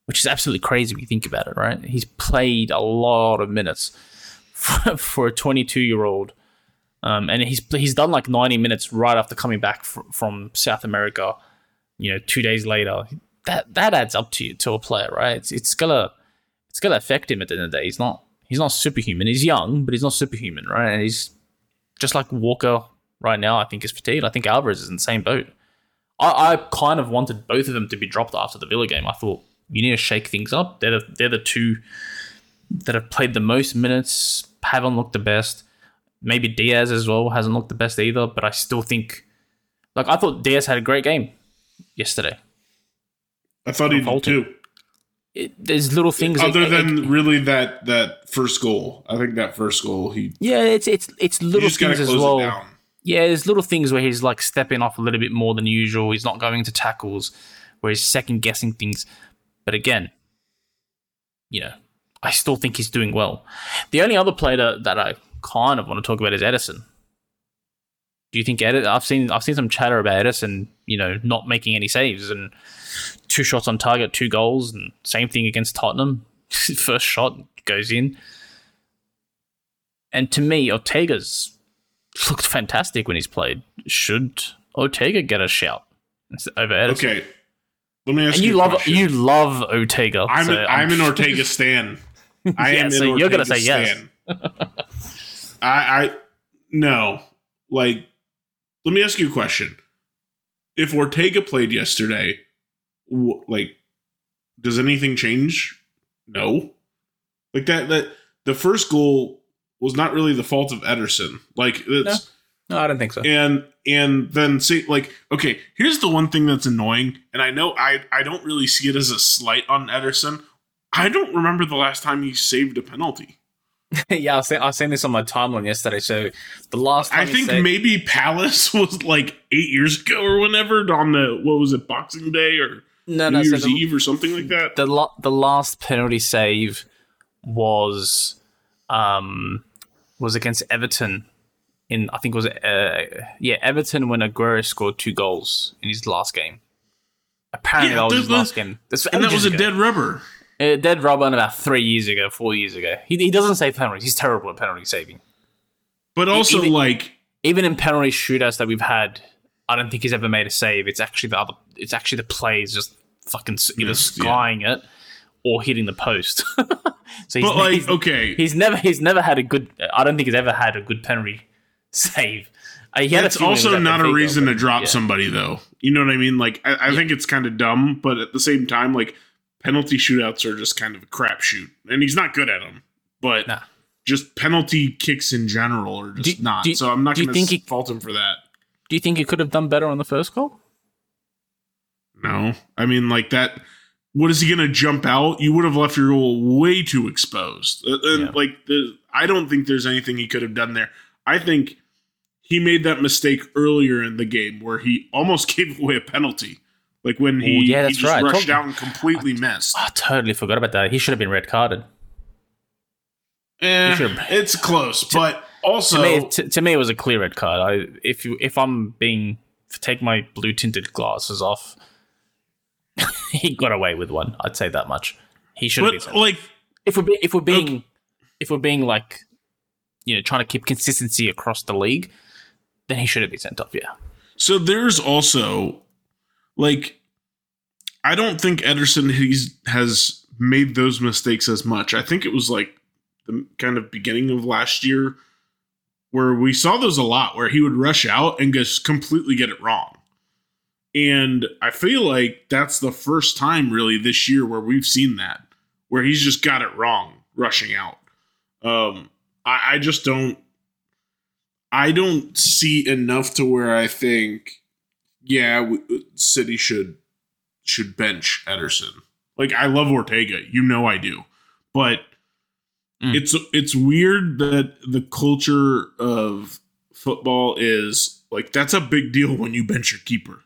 which is absolutely crazy when you think about it. Right? He's played a lot of minutes for, a 22 year old. Um, and he's he's done like 90 minutes right after coming back fr- from South America. You know, two days later, that that adds up to you to a player, right? It's, it's gonna it's gonna affect him at the end of the day. He's not he's not superhuman. He's young, but he's not superhuman, right? And he's just like Walker right now. I think is fatigued. I think Alvarez is in the same boat. I, I kind of wanted both of them to be dropped after the Villa game. I thought you need to shake things up. They're the, they're the two that have played the most minutes haven't looked the best. Maybe Diaz as well hasn't looked the best either, but I still think, like, I thought Diaz had a great game yesterday. I thought he did too. It, there's little things other than really that that first goal. I think that first goal he yeah, it's it's it's little things as well. Yeah, there's little things where he's like stepping off a little bit more than usual. He's not going to tackles, where he's second guessing things. But again, you know, I still think he's doing well. The only other player that, that I kind of want to talk about is Ederson. Do you think Ederson? I've seen I've seen some chatter about Ederson, you know, not making any saves and two shots on target, two goals, and same thing against Tottenham. First shot goes in. And to me, Ortega's looked fantastic when he's played. Should Ortega get a shout over Ederson? Okay. Let me ask and you, you love you love Ortega. I'm, so I'm, I'm an Ortega stan. I yeah, am. So you're gonna say yes. I, I no. Like, let me ask you a question. If Ortega played yesterday, wh- like, does anything change? No. Like that. That the first goal was not really the fault of Ederson. Like, it's. No. no, I don't think so. And and then say like, okay, here's the one thing that's annoying, and I know I I don't really see it as a slight on Ederson I don't remember the last time he saved a penalty. yeah, I was, saying, I was saying this on my timeline yesterday. So the last I think saved- maybe Palace was like eight years ago or whenever on the what was it Boxing Day or no, New no, Year's so the, Eve or something like that. The lo- the last penalty save was um was against Everton in I think it was uh, yeah Everton when Aguero scored two goals in his last game. Apparently Yeah, that was his the- last game. That's and that was a dead rubber. Uh, dead rubber about three years ago, four years ago. He, he doesn't save penalties. He's terrible at penalty saving. But also, even- like, Even in penalty shootouts that we've had, I don't think he's ever made a save. It's actually the other. It's actually the plays just fucking either Yes, yeah. skying it or hitting the post. so he's, but like, he's, okay, he's never he's never had a good. I don't think he's ever had a good penalty save. Uh, that's few when he also not a reason but- to drop yeah. somebody, though. You know what I mean? Like, I, I think it's kind of dumb, but at the same time, like, penalty shootouts are just kind of a crapshoot, and he's not good at them. But Nah. just penalty kicks in general are just Do- not. do- so I'm not do you going to think he- fault him for that. Do you think he could have done better on the first goal? No, I mean like that. What is he going to jump out? You would have left your goal way too exposed. Uh, And Yeah. like, the, I don't think there's anything he could have done there. I think he made that mistake earlier in the game where he almost gave away a penalty. Like when he, Ooh, yeah, he that's just right. rushed Talk- out and completely missed. I totally forgot about that. He should have been red carded. Eh, it's close, but also to me, to, to me, it was a clear red card. I if you if I'm being take my blue tinted glasses off, he got away with one. I'd say that much. He should have been. but like If we're be, if we're being if we're being like you know trying to keep consistency across the league, then he should have been sent off. Yeah, So there's also like I don't think Ederson he's has made those mistakes as much. I think it was like the kind of beginning of last year where we saw those a lot where he would rush out and just completely get it wrong. And I feel like that's the first time really this year where we've seen that where he's just got it wrong rushing out. Um I, I just don't I don't see enough to where I think, yeah, w- City should should bench Ederson. Like I love Ortega, you know I do, but Mm. it's it's weird that the culture of football is like that's a big deal when you bench your keeper.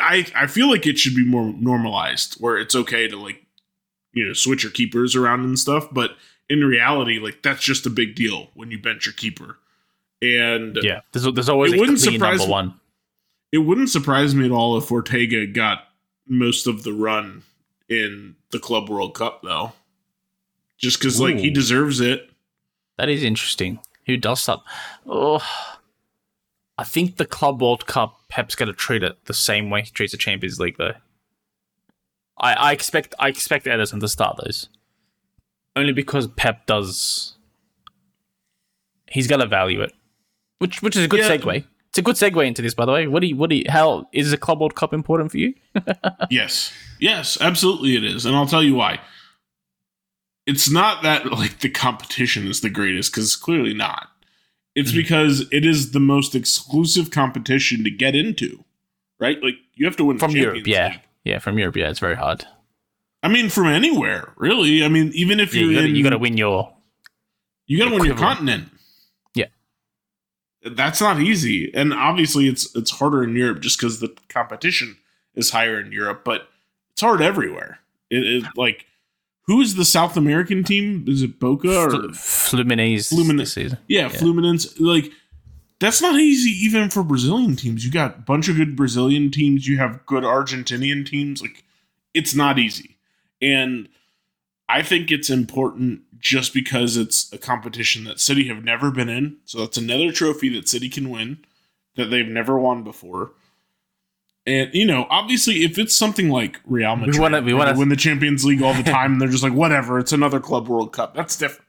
I I feel like it should be more normalized where it's okay to like you know switch your keepers around and stuff, but in reality, like that's just a big deal when you bench your keeper. And yeah. There's, there's always It a wouldn't surprise number one. It wouldn't surprise me at all if Ortega got most of the run in the Club World Cup, though. Just because, like, he deserves it. That is interesting. Who does that? Oh, I think the Club World Cup, Pep's going to treat it the same way he treats the Champions League, though. I, I expect I expect Ederson to start those, only because Pep does. He's going to value it, which which is a good Yeah. segue. It's a good segue into this, by the way. What do you what do you, how is the Club World Cup important for you? Yes. Yes, absolutely it is. And I'll tell you why. It's not that, like, the competition is the greatest, because clearly not. It's Mhm. because it is the most exclusive competition to get into, right? Like, you have to win From Europe, yeah, League. yeah, from Europe, yeah, it's very hard. I mean, from anywhere, really. I mean, even if Yeah, you're you got in, you got to win your You got to win your continent. That's not easy. And obviously it's it's harder in Europe just cuz the competition is higher in Europe, but it's hard everywhere. It is like who is the South American team? Is it Boca or Fl- Fluminense Flumin- this season. yeah, yeah. Fluminense like that's not easy even for Brazilian teams. You got a bunch of good Brazilian teams, you have good Argentinian teams like it's not easy. And I think it's important just because it's a competition that City have never been in. So that's another trophy that City can win that they've never won before. And you know, obviously, if it's something like Real Madrid, wanna- we wanna- they win the Champions League all the time, and they're just like, whatever, it's another Club World Cup. That's different.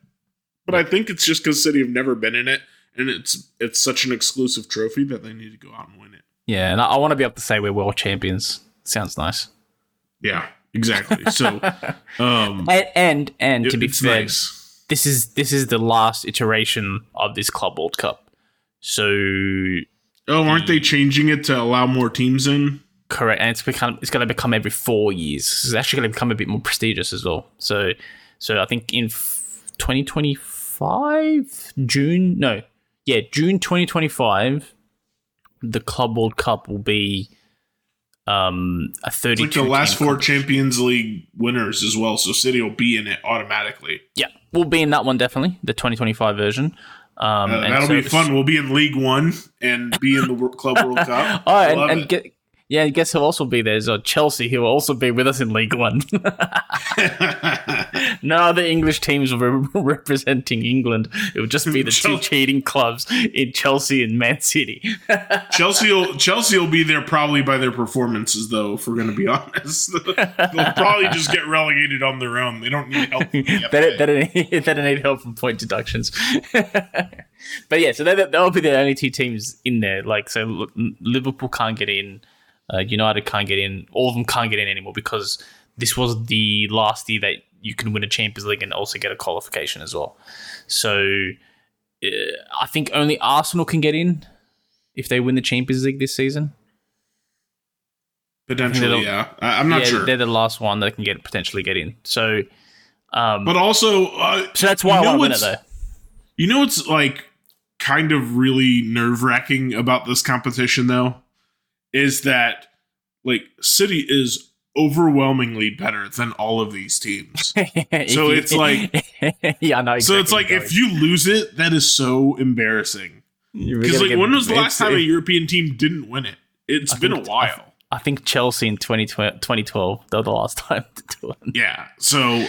But I think it's just because City have never been in it, and it's it's such an exclusive trophy that they need to go out and win it. Yeah, and I, I want to be able to say we're world champions. Sounds nice. Yeah, exactly. So, um, And and, and to be fair, nice. this is this is the last iteration of this Club World Cup. So Oh, aren't they changing it to allow more teams in? correct, and it's become it's going to become every four years. It's actually going to become a bit more prestigious as well. So so I think in twenty twenty five June no yeah June twenty twenty five the Club World Cup will be um a thirty It's like the last four Champions League winners as well, so City will be in it automatically. Yeah, we'll be in that one definitely, the 2025 version. Um, Uh, and that'll so be fun. We'll be in League One and be in the Club World Cup. oh, and, and get, yeah, I guess he'll also be there. So Chelsea, who will also be with us in League One. no other English teams will be representing England. It will just be the two Chel- cheating clubs in Chelsea and Man City. Chelsea will Chelsea will be there probably by their performances, though. If we're going to be honest, they'll probably just get relegated on their own. They don't need help. From the they, don't, FA. they, don't need, they need help from point deductions. but yeah, so they, they'll be the only two teams in there. Like, so Liverpool can't get in, uh, United can't get in, all of them can't get in anymore because this was the last year that you can win a Champions League and also get a qualification as well. So uh, I think only Arsenal can get in if they win the Champions League this season. Potentially, yeah. I'm not yeah, sure, they're the last one that can get potentially get in. So, um, but also, uh, so that's why you I want to win it though. you know what's like kind of really nerve wracking about this competition, though, is that like City is overwhelmingly better than all of these teams. So it's like- yeah, I know. so it's like if you lose it, that is so embarrassing. Because like when was the last time a European team didn't win it? It's I been a while. I think Chelsea in 2012, 2012 they were the last time to do it. Yeah. So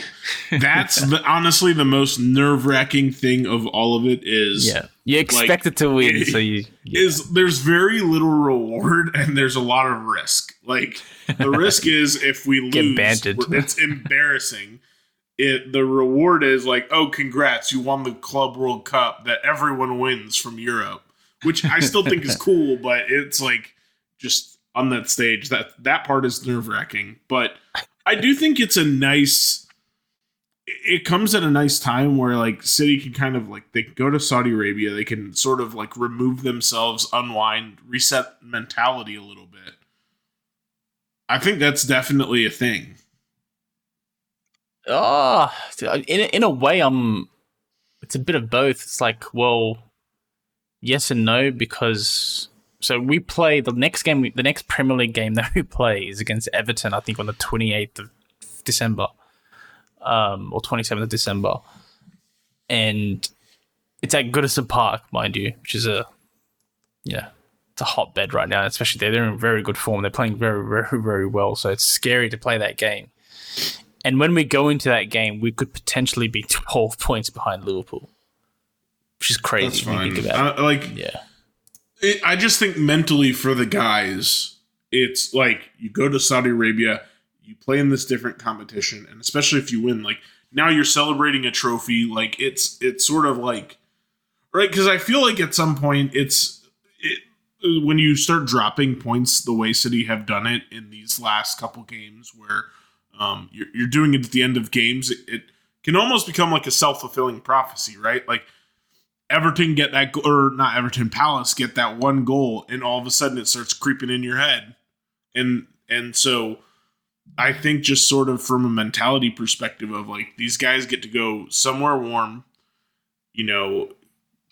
that's the, honestly the most nerve wracking thing of all of it is Yeah, you expect it to win, it- so you. Yeah. is there's very little reward and there's a lot of risk. Like the risk is if we lose, it's embarrassing. It the reward is like, oh, congrats, you won the Club World Cup that everyone wins from Europe, which I still think is cool, but it's like just on that stage that that part is nerve wracking. But I do think it's a nice. It comes at a nice time where like City can kind of like they can go to Saudi Arabia, they can sort of like remove themselves, unwind, reset mentality a little bit. I think that's definitely a thing. Oh, in in a way, I'm. It's a bit of both. It's like, well, yes and no because so we play the next game, the next Premier League game that we play is against Everton. I think on the 28th of December, um, or 27th of December, and it's at Goodison Park, mind you, which is a yeah, it's a hotbed right now. Especially they're, they're in very good form. They're playing very, very, very well. So it's scary to play that game. And when we go into that game, we could potentially be 12 points behind Liverpool, which is crazy That's when you fine. think about like. Yeah. It, I just think mentally for the guys, it's like you go to Saudi Arabia, you play in this different competition, and especially if you win, like now you're celebrating a trophy. Like it's it's sort of like right because I feel like at some point it's it, when you start dropping points the way City have done it in these last couple games where um, you're, you're doing it at the end of games, it, it can almost become like a self fulfilling prophecy, right? Like Everton get that, go- or not Everton, Palace get that one goal, and all of a sudden it starts creeping in your head, and and so I think just sort of from a mentality perspective of like these guys get to go somewhere warm, you know,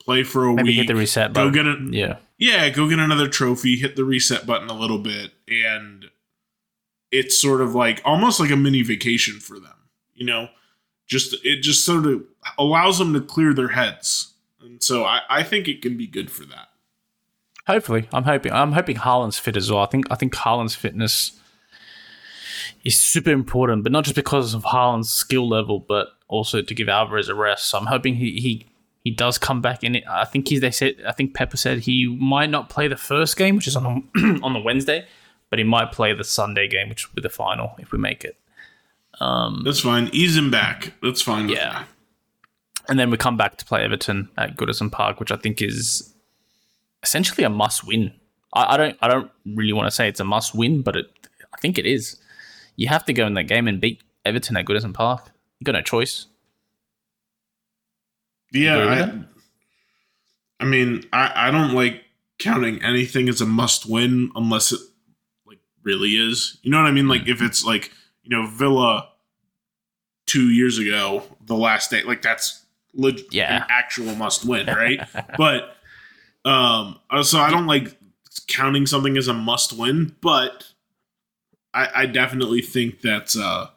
play for a Maybe week, hit the reset go get it, yeah. yeah, go get another trophy, hit the reset button a little bit, and it's sort of like almost like a mini vacation for them. You know, just it just sort of allows them to clear their heads, and so I, I think it can be good for that. Hopefully, I'm hoping. I'm hoping Haaland's fit as well. I think. I think Haaland's fitness is super important, but not just because of Haaland's skill level, but also to give Alvarez a rest. So I'm hoping he he, he does come back in it. I think he. They said. I think Pepper said he might not play the first game, which is on the, on the Wednesday, but he might play the Sunday game, which will be the final if we make it. Um, That's fine. Ease him back. That's fine. Yeah. me. And then we come back to play Everton at Goodison Park, which I think is essentially a must win. I, I don't I don't really want to say it's a must win, but it I think it is. You have to go in that game and beat Everton at Goodison Park. You got no choice. Yeah, I. I mean, I, I don't like counting anything as a must win unless it like really is. You know what I mean? Like if it's like you know Villa two years ago, the last day, like that's leg- Yeah. an actual must win, right? but um, uh, so I don't like counting something as a must win, but I, I definitely think that's uh,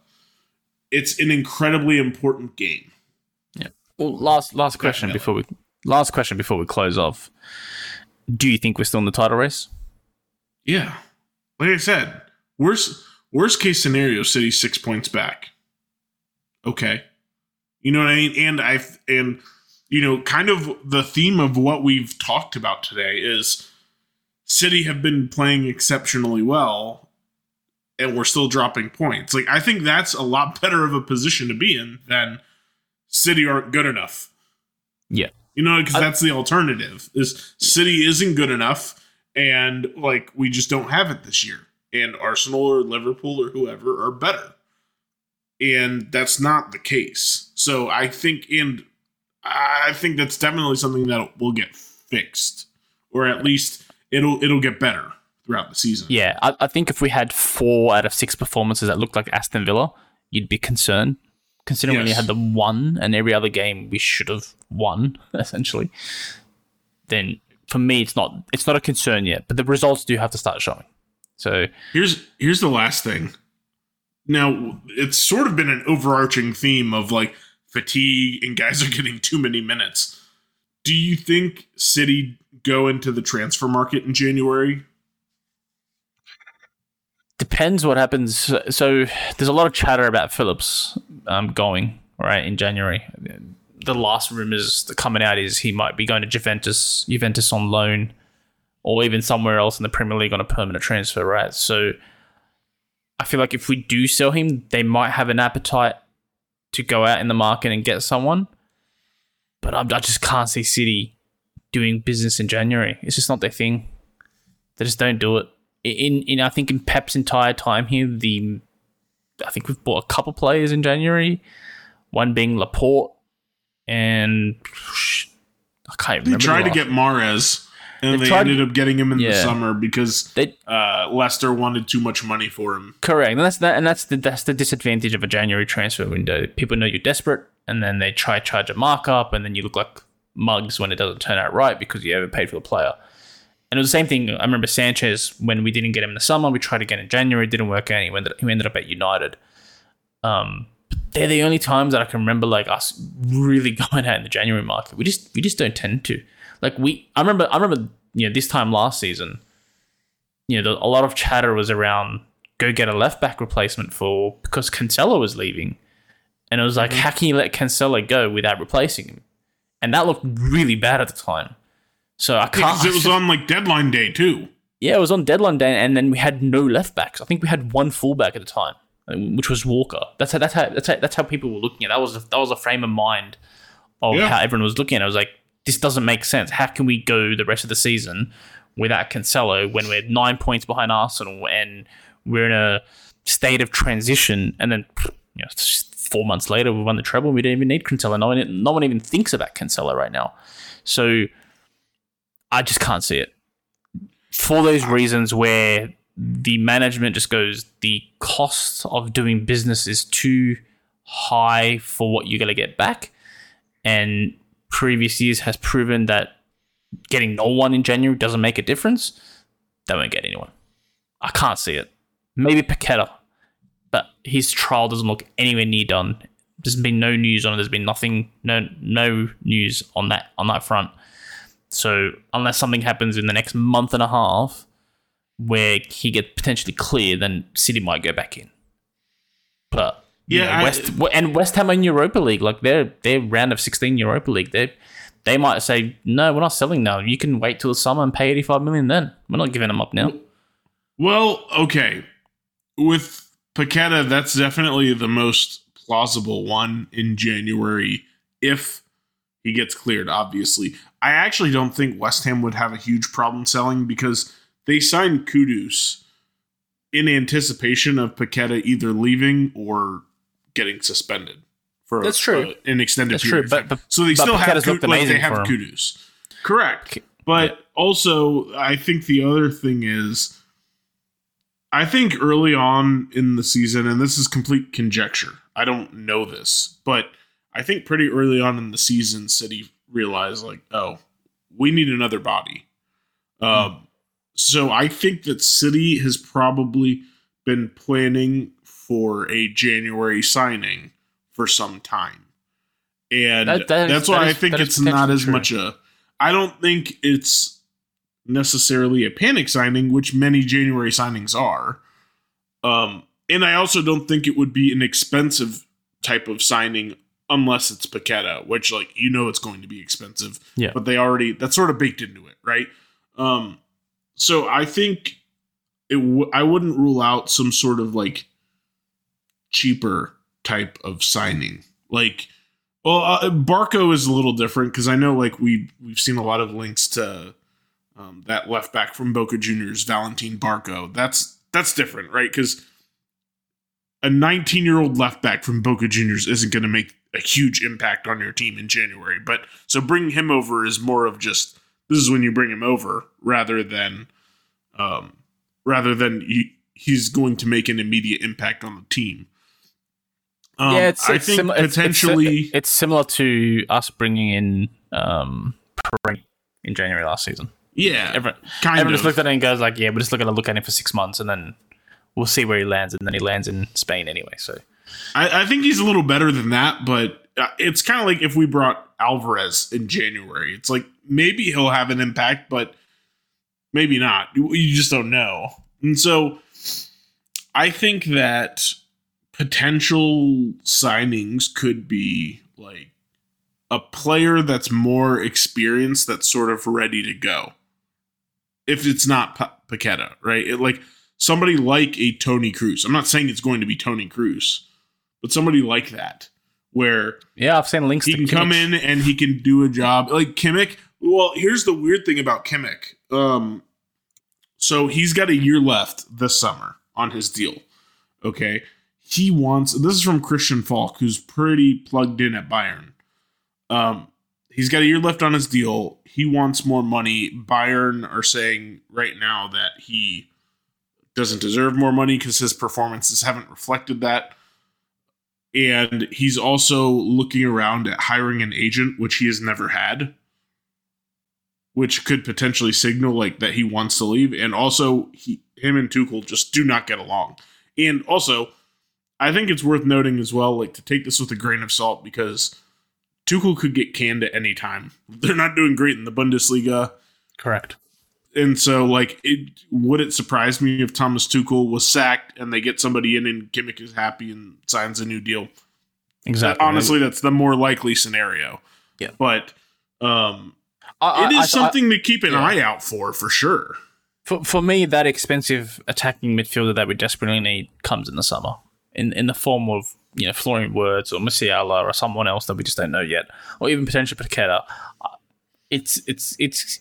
it's an incredibly important game. Yeah. Well, last last question Definitely. before we last question before we close off. Do you think we're still in the title race? Yeah. Like I said, worst worst case scenario, City six points back. Okay. You know what I mean? And I and you know, kind of the theme of what we've talked about today is City have been playing exceptionally well and we're still dropping points. Like I think that's a lot better of a position to be in than City aren't good enough. Yeah. You know, because that's the alternative. Is City isn't good enough and like we just don't have it this year. And Arsenal or Liverpool or whoever are better. And that's not the case. So I think and I think that's definitely something that will get fixed. Or at least it'll it'll get better throughout the season. Yeah, I, I think if we had four out of six performances that looked like Aston Villa, you'd be concerned. Considering when you had the one and every other game we should have won, essentially, then for me it's not it's not a concern yet. But the results do have to start showing. So Here's here's the last thing. Now it's sort of been an overarching theme of like fatigue and guys are getting too many minutes. Do you think City go into the transfer market in January? depends what happens. So there's a lot of chatter about Phillips um, going right in January. The last rumors that coming out is he might be going to Juventus, Juventus on loan, or even somewhere else in the Premier League on a permanent transfer. Right. So I feel like if we do sell him, they might have an appetite to go out in the market and get someone. But I'm, I just can't see City doing business in January. It's just not their thing. They just don't do it in in I think in Pep's entire time here, the I think we've bought a couple players in January, one being Laporte, and I can't They remember. tried to get Mahrez and They've they tried- ended up getting him in the summer because They- uh, Leicester wanted too much money for him. correct, and that's that, and that's the that's the disadvantage of a January transfer window. People know you're desperate, and then they try charge a markup, and then you look like mugs when it doesn't turn out right because you haven't paid for the player. And it was the same thing. I remember Sanchez when we didn't get him in the summer. We tried again in January. Didn't work out. He ended, he ended up at United. Um, they're the only times that I can remember like us really going out in the January market. We just we just don't tend to. Like we, I remember I remember you know this time last season. You know, the, a lot of chatter was around go get a left back replacement for because Cancelo was leaving, and it was like mm-hmm. how can you let Cancelo go without replacing him? And that looked really bad at the time. So I can't. Because it was on like deadline day too. Yeah, it was on deadline day, and then we had no left backs. I think we had one fullback at the time, which was Walker. That's how that's how that's how, that's how people were looking at. It. That was that was a frame of mind of Yeah. how everyone was looking at. it. I was like, this doesn't make sense. How can we go the rest of the season without Cancelo when we're nine points behind Arsenal and we're in a state of transition, and then you know four months later we won the treble. We don't even need Cancelo. No one, no one even thinks about Cancelo right now. So I just can't see it for those reasons where the management just goes the cost of doing business is too high for what you're going to get back and previous years has proven that getting no one in January doesn't make a difference they won't get anyone. I can't see it. Maybe Paqueta but his trial doesn't look anywhere near done. There's been no news on it. There's been nothing no no news on that on that front. So unless something happens in the next month and a half where he gets potentially clear, then City might go back in. But you Yeah, I- West and West Ham in Europa League, like they're they're round of sixteen Europa League. They they might say no, we're not selling now. You can wait till the summer and pay eighty five million. Then we're not giving them up now. Well, okay. With Paqueta, that's definitely the most plausible one in January if he gets cleared, obviously. I actually don't think West Ham would have a huge problem selling because they signed Kudus in anticipation of Paqueta either leaving or getting suspended for That's true. uh, an extended That's period. true, of but- so they but still have Kud- like, they have Kudus. Correct. But also, I think the other thing is, I think early on in the season, and this is complete conjecture, I don't know this, but I think pretty early on in the season, City realized, like, oh, we need another body. Um, so I think that City has probably been planning for a January signing for some time. and That- that is- that's why that I think it's not as true. much a. I don't think it's necessarily a panic signing, which many January signings are. Um, and I also don't think it would be an expensive type of signing unless it's Paqueta, which like you know it's going to be expensive. Yeah. But they already that's sort of baked into it, right? Um, so I think it. W- I wouldn't rule out some sort of like cheaper type of signing, like. Well, uh, Barco is a little different because I know like we we've seen a lot of links to um, that left back from Boca Juniors, Valentin Barco. That's that's different, right? Because a 19 year old left back from Boca Juniors isn't going to make a huge impact on your team in January. But so bringing him over is more of just this is when you bring him over rather than um, rather than he, he's going to make an immediate impact on the team. Um, yeah, it's, I it's think simi- it's- it's- potentially. it's, similar to us bringing in um in January last season. yeah, Everyone, kind everyone of. just looked at it and goes like, "Yeah, we're just looking to look at him for six months, and then we'll see where he lands." And then he lands in Spain anyway. So I, I think he's a little better than that, but uh, it's kind of like if we brought Alvarez in January. It's like maybe he'll have an impact, but maybe not. You, you just don't know. And so I think that potential signings could be like a player that's more experienced that's sort of ready to go. If it's not pa- Paqueta, right? It, like somebody like a Toni Kroos. I'm not saying it's going to be Toni Kroos, but somebody like that where yeah, I've seen links. he can come in and he can do a job like Kimmich. Well, here's the weird thing about Kimmich. Um, so he's got a year left this summer on his deal. Okay, he wants. This is from Christian Falk, who's pretty plugged in at Bayern. Um, he's got a year left on his deal. He wants more money. Bayern are saying right now that he doesn't deserve more money because his performances haven't reflected that and he's also looking around at hiring an agent which he has never had which could potentially signal like that he wants to leave and also he him and Tuchel just do not get along and also I think it's worth noting as well like to take this with a grain of salt because Tuchel could get canned at any time they're not doing great in the Bundesliga Correct. and so like it would it surprise me if Thomas Tuchel was sacked and they get somebody in and Kimmich is happy and signs a new deal Exactly. honestly that's the more likely scenario Yeah. but um I- it I- I- something to keep an yeah. eye out for for sure for for me, that expensive attacking midfielder that we desperately need comes in the summer in in the form of you know Florian Wirtz or Musiala or someone else that we just don't know yet, or even potentially Paqueta. Uh, It's it's it's.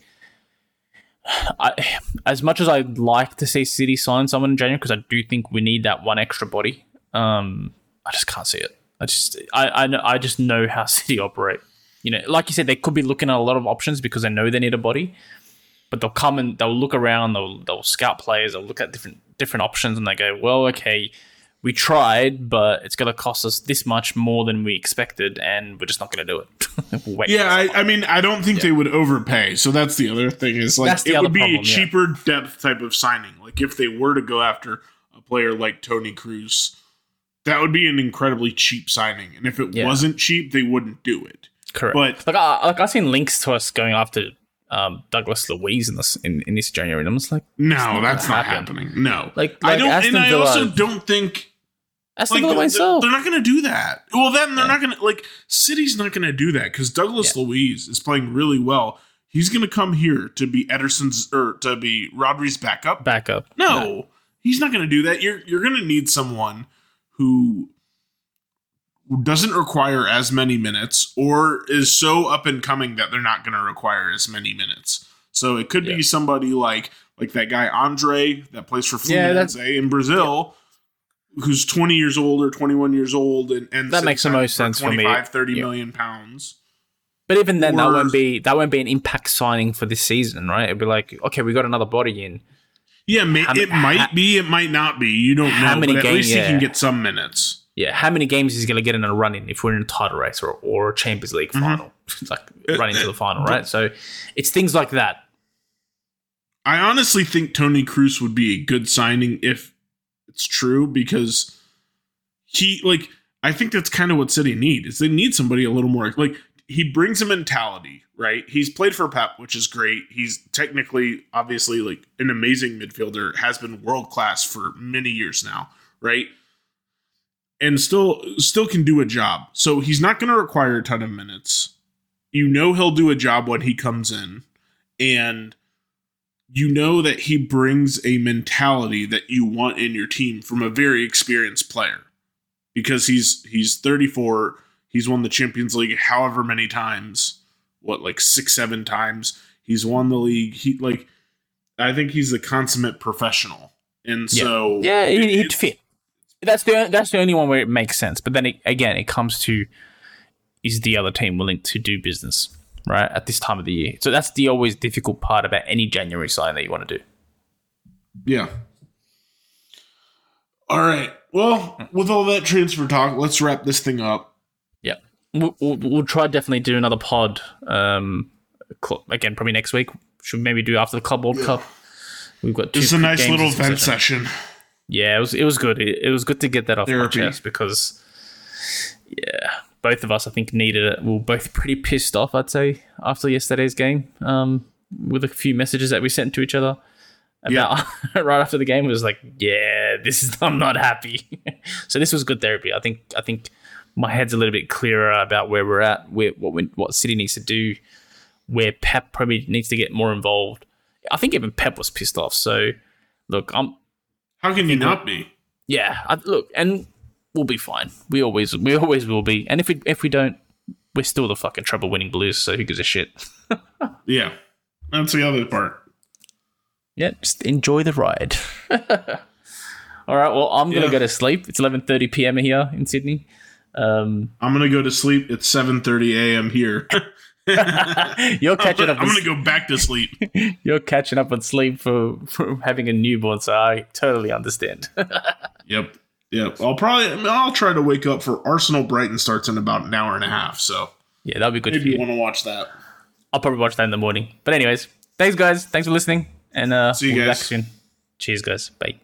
I, as much as I'd like to see City sign someone in January, because I do think we need that one extra body, um, I just can't see it. I just I I, know, I just know how City operate. You know, like you said, they could be looking at a lot of options because they know they need a body but they'll come and they'll look around, they'll they'll scout players, they'll look at different different options, and they go, well, okay, we tried, but it's going to cost us this much more than we expected, and we're just not going to do it. We'll yeah I. I mean i don't think they would overpay so that's the other thing is like it would be problem, a yeah. cheaper depth type of signing like if they were to go after a player like Toni Kroos that would be an incredibly cheap signing and if it Yeah. wasn't cheap they wouldn't do it correct. but- like, I, like I've seen links to us going after um, Douglas Luiz in this in, in this January, and I'm just like, no not that's not happen. happening no like, i don't Aston and i also don't think Aston like Villa they're, myself. they're not going to do that. Well, then they're Yeah. not going to like City's not going to do that because Douglas Luiz is playing really well. He's going to come here to be Ederson's or to be Rodri's backup. Backup. No, he's not going to do that. You're you're going to need someone who doesn't require as many minutes or is so up and coming that they're not going to require as many minutes. So it could Yeah. be somebody like like that guy Andre that plays for Yeah, Fluminense that's- in Brazil. Who's 20 years old or 21 years old and, and That makes the most sense for me. 25, 30 Yeah. million pounds. But even then, that won't be that won't be an impact signing for this season, right? It'd be like, okay, we got another body in. Yeah, may, How- it might how- be, it might not be. You don't How know, many but at games- least he yeah. can get some minutes. Yeah, how many games is he going to get in a run in if we're in a title race or, or a Champions League Mhm. final? It's like Uh, running to uh, the final, right? So it's things like that. I honestly think Toni Kroos would be a good signing if it's true because he like I think that's kind of what City need is they need somebody a little more like he brings a mentality, right? He's played for Pep, which is great. He's technically, obviously, like an amazing midfielder, has been world class for many years now, right? And still, still can do a job. So he's not going to require a ton of minutes. You know he'll do a job when he comes in, and you know that he brings a mentality that you want in your team from a very experienced player because he's he's 34 he's won the champions league however many times what like six seven times he's won the league he like i think he's a consummate professional and so yeah, it- he'd fit. That's the that's the only one where it makes sense. But then it, again, it comes to is the other team willing to do business right at this time of the year? So that's the always difficult part about any January sign that you want to do. Yeah. All right. Well, with all that transfer talk, let's wrap this thing up. Yeah, we'll, we'll, we'll try definitely do another pod. Um, again, probably next week. Should maybe do after the Club World Cup. We've got two Just a nice little vent session. session. Yeah, it was it was good. It, it was good to get that off Therapy. my chest because yeah, both of us I think needed it. We were both pretty pissed off, I'd say, after yesterday's game. Um, with a few messages that we sent to each other about right after the game it was like, yeah, this is I'm not happy. so this was good therapy. I think I think my head's a little bit clearer about where we're at, where what we, what City needs to do, where Pep probably needs to get more involved. I think even Pep was pissed off. So look, I'm How can you not be? yeah, I, look, and we'll be fine. We always, we always will be. And if we, if we don't, we're still the fucking treble winning Blues. So who gives a shit? Yeah. That's the other part. Yeah, just enjoy the ride. All right. Well, I'm gonna Yeah. go to sleep. It's 11:30 p.m. here in Sydney. Um, I'm gonna go to sleep at 7:30 a.m. here. you're catching up. I'm gonna go back to sleep. You're catching up on sleep for, for having a newborn. So I totally understand. Yep. Yep. I'll probably I mean, I'll try to wake up for Arsenal Brighton starts in about an hour and a half. So yeah, that'll be good maybe you want to watch that. I'll probably watch that in the morning. But anyways, thanks guys. Thanks for listening, and uh, See you we'll guys. back soon. Cheers, guys. Bye.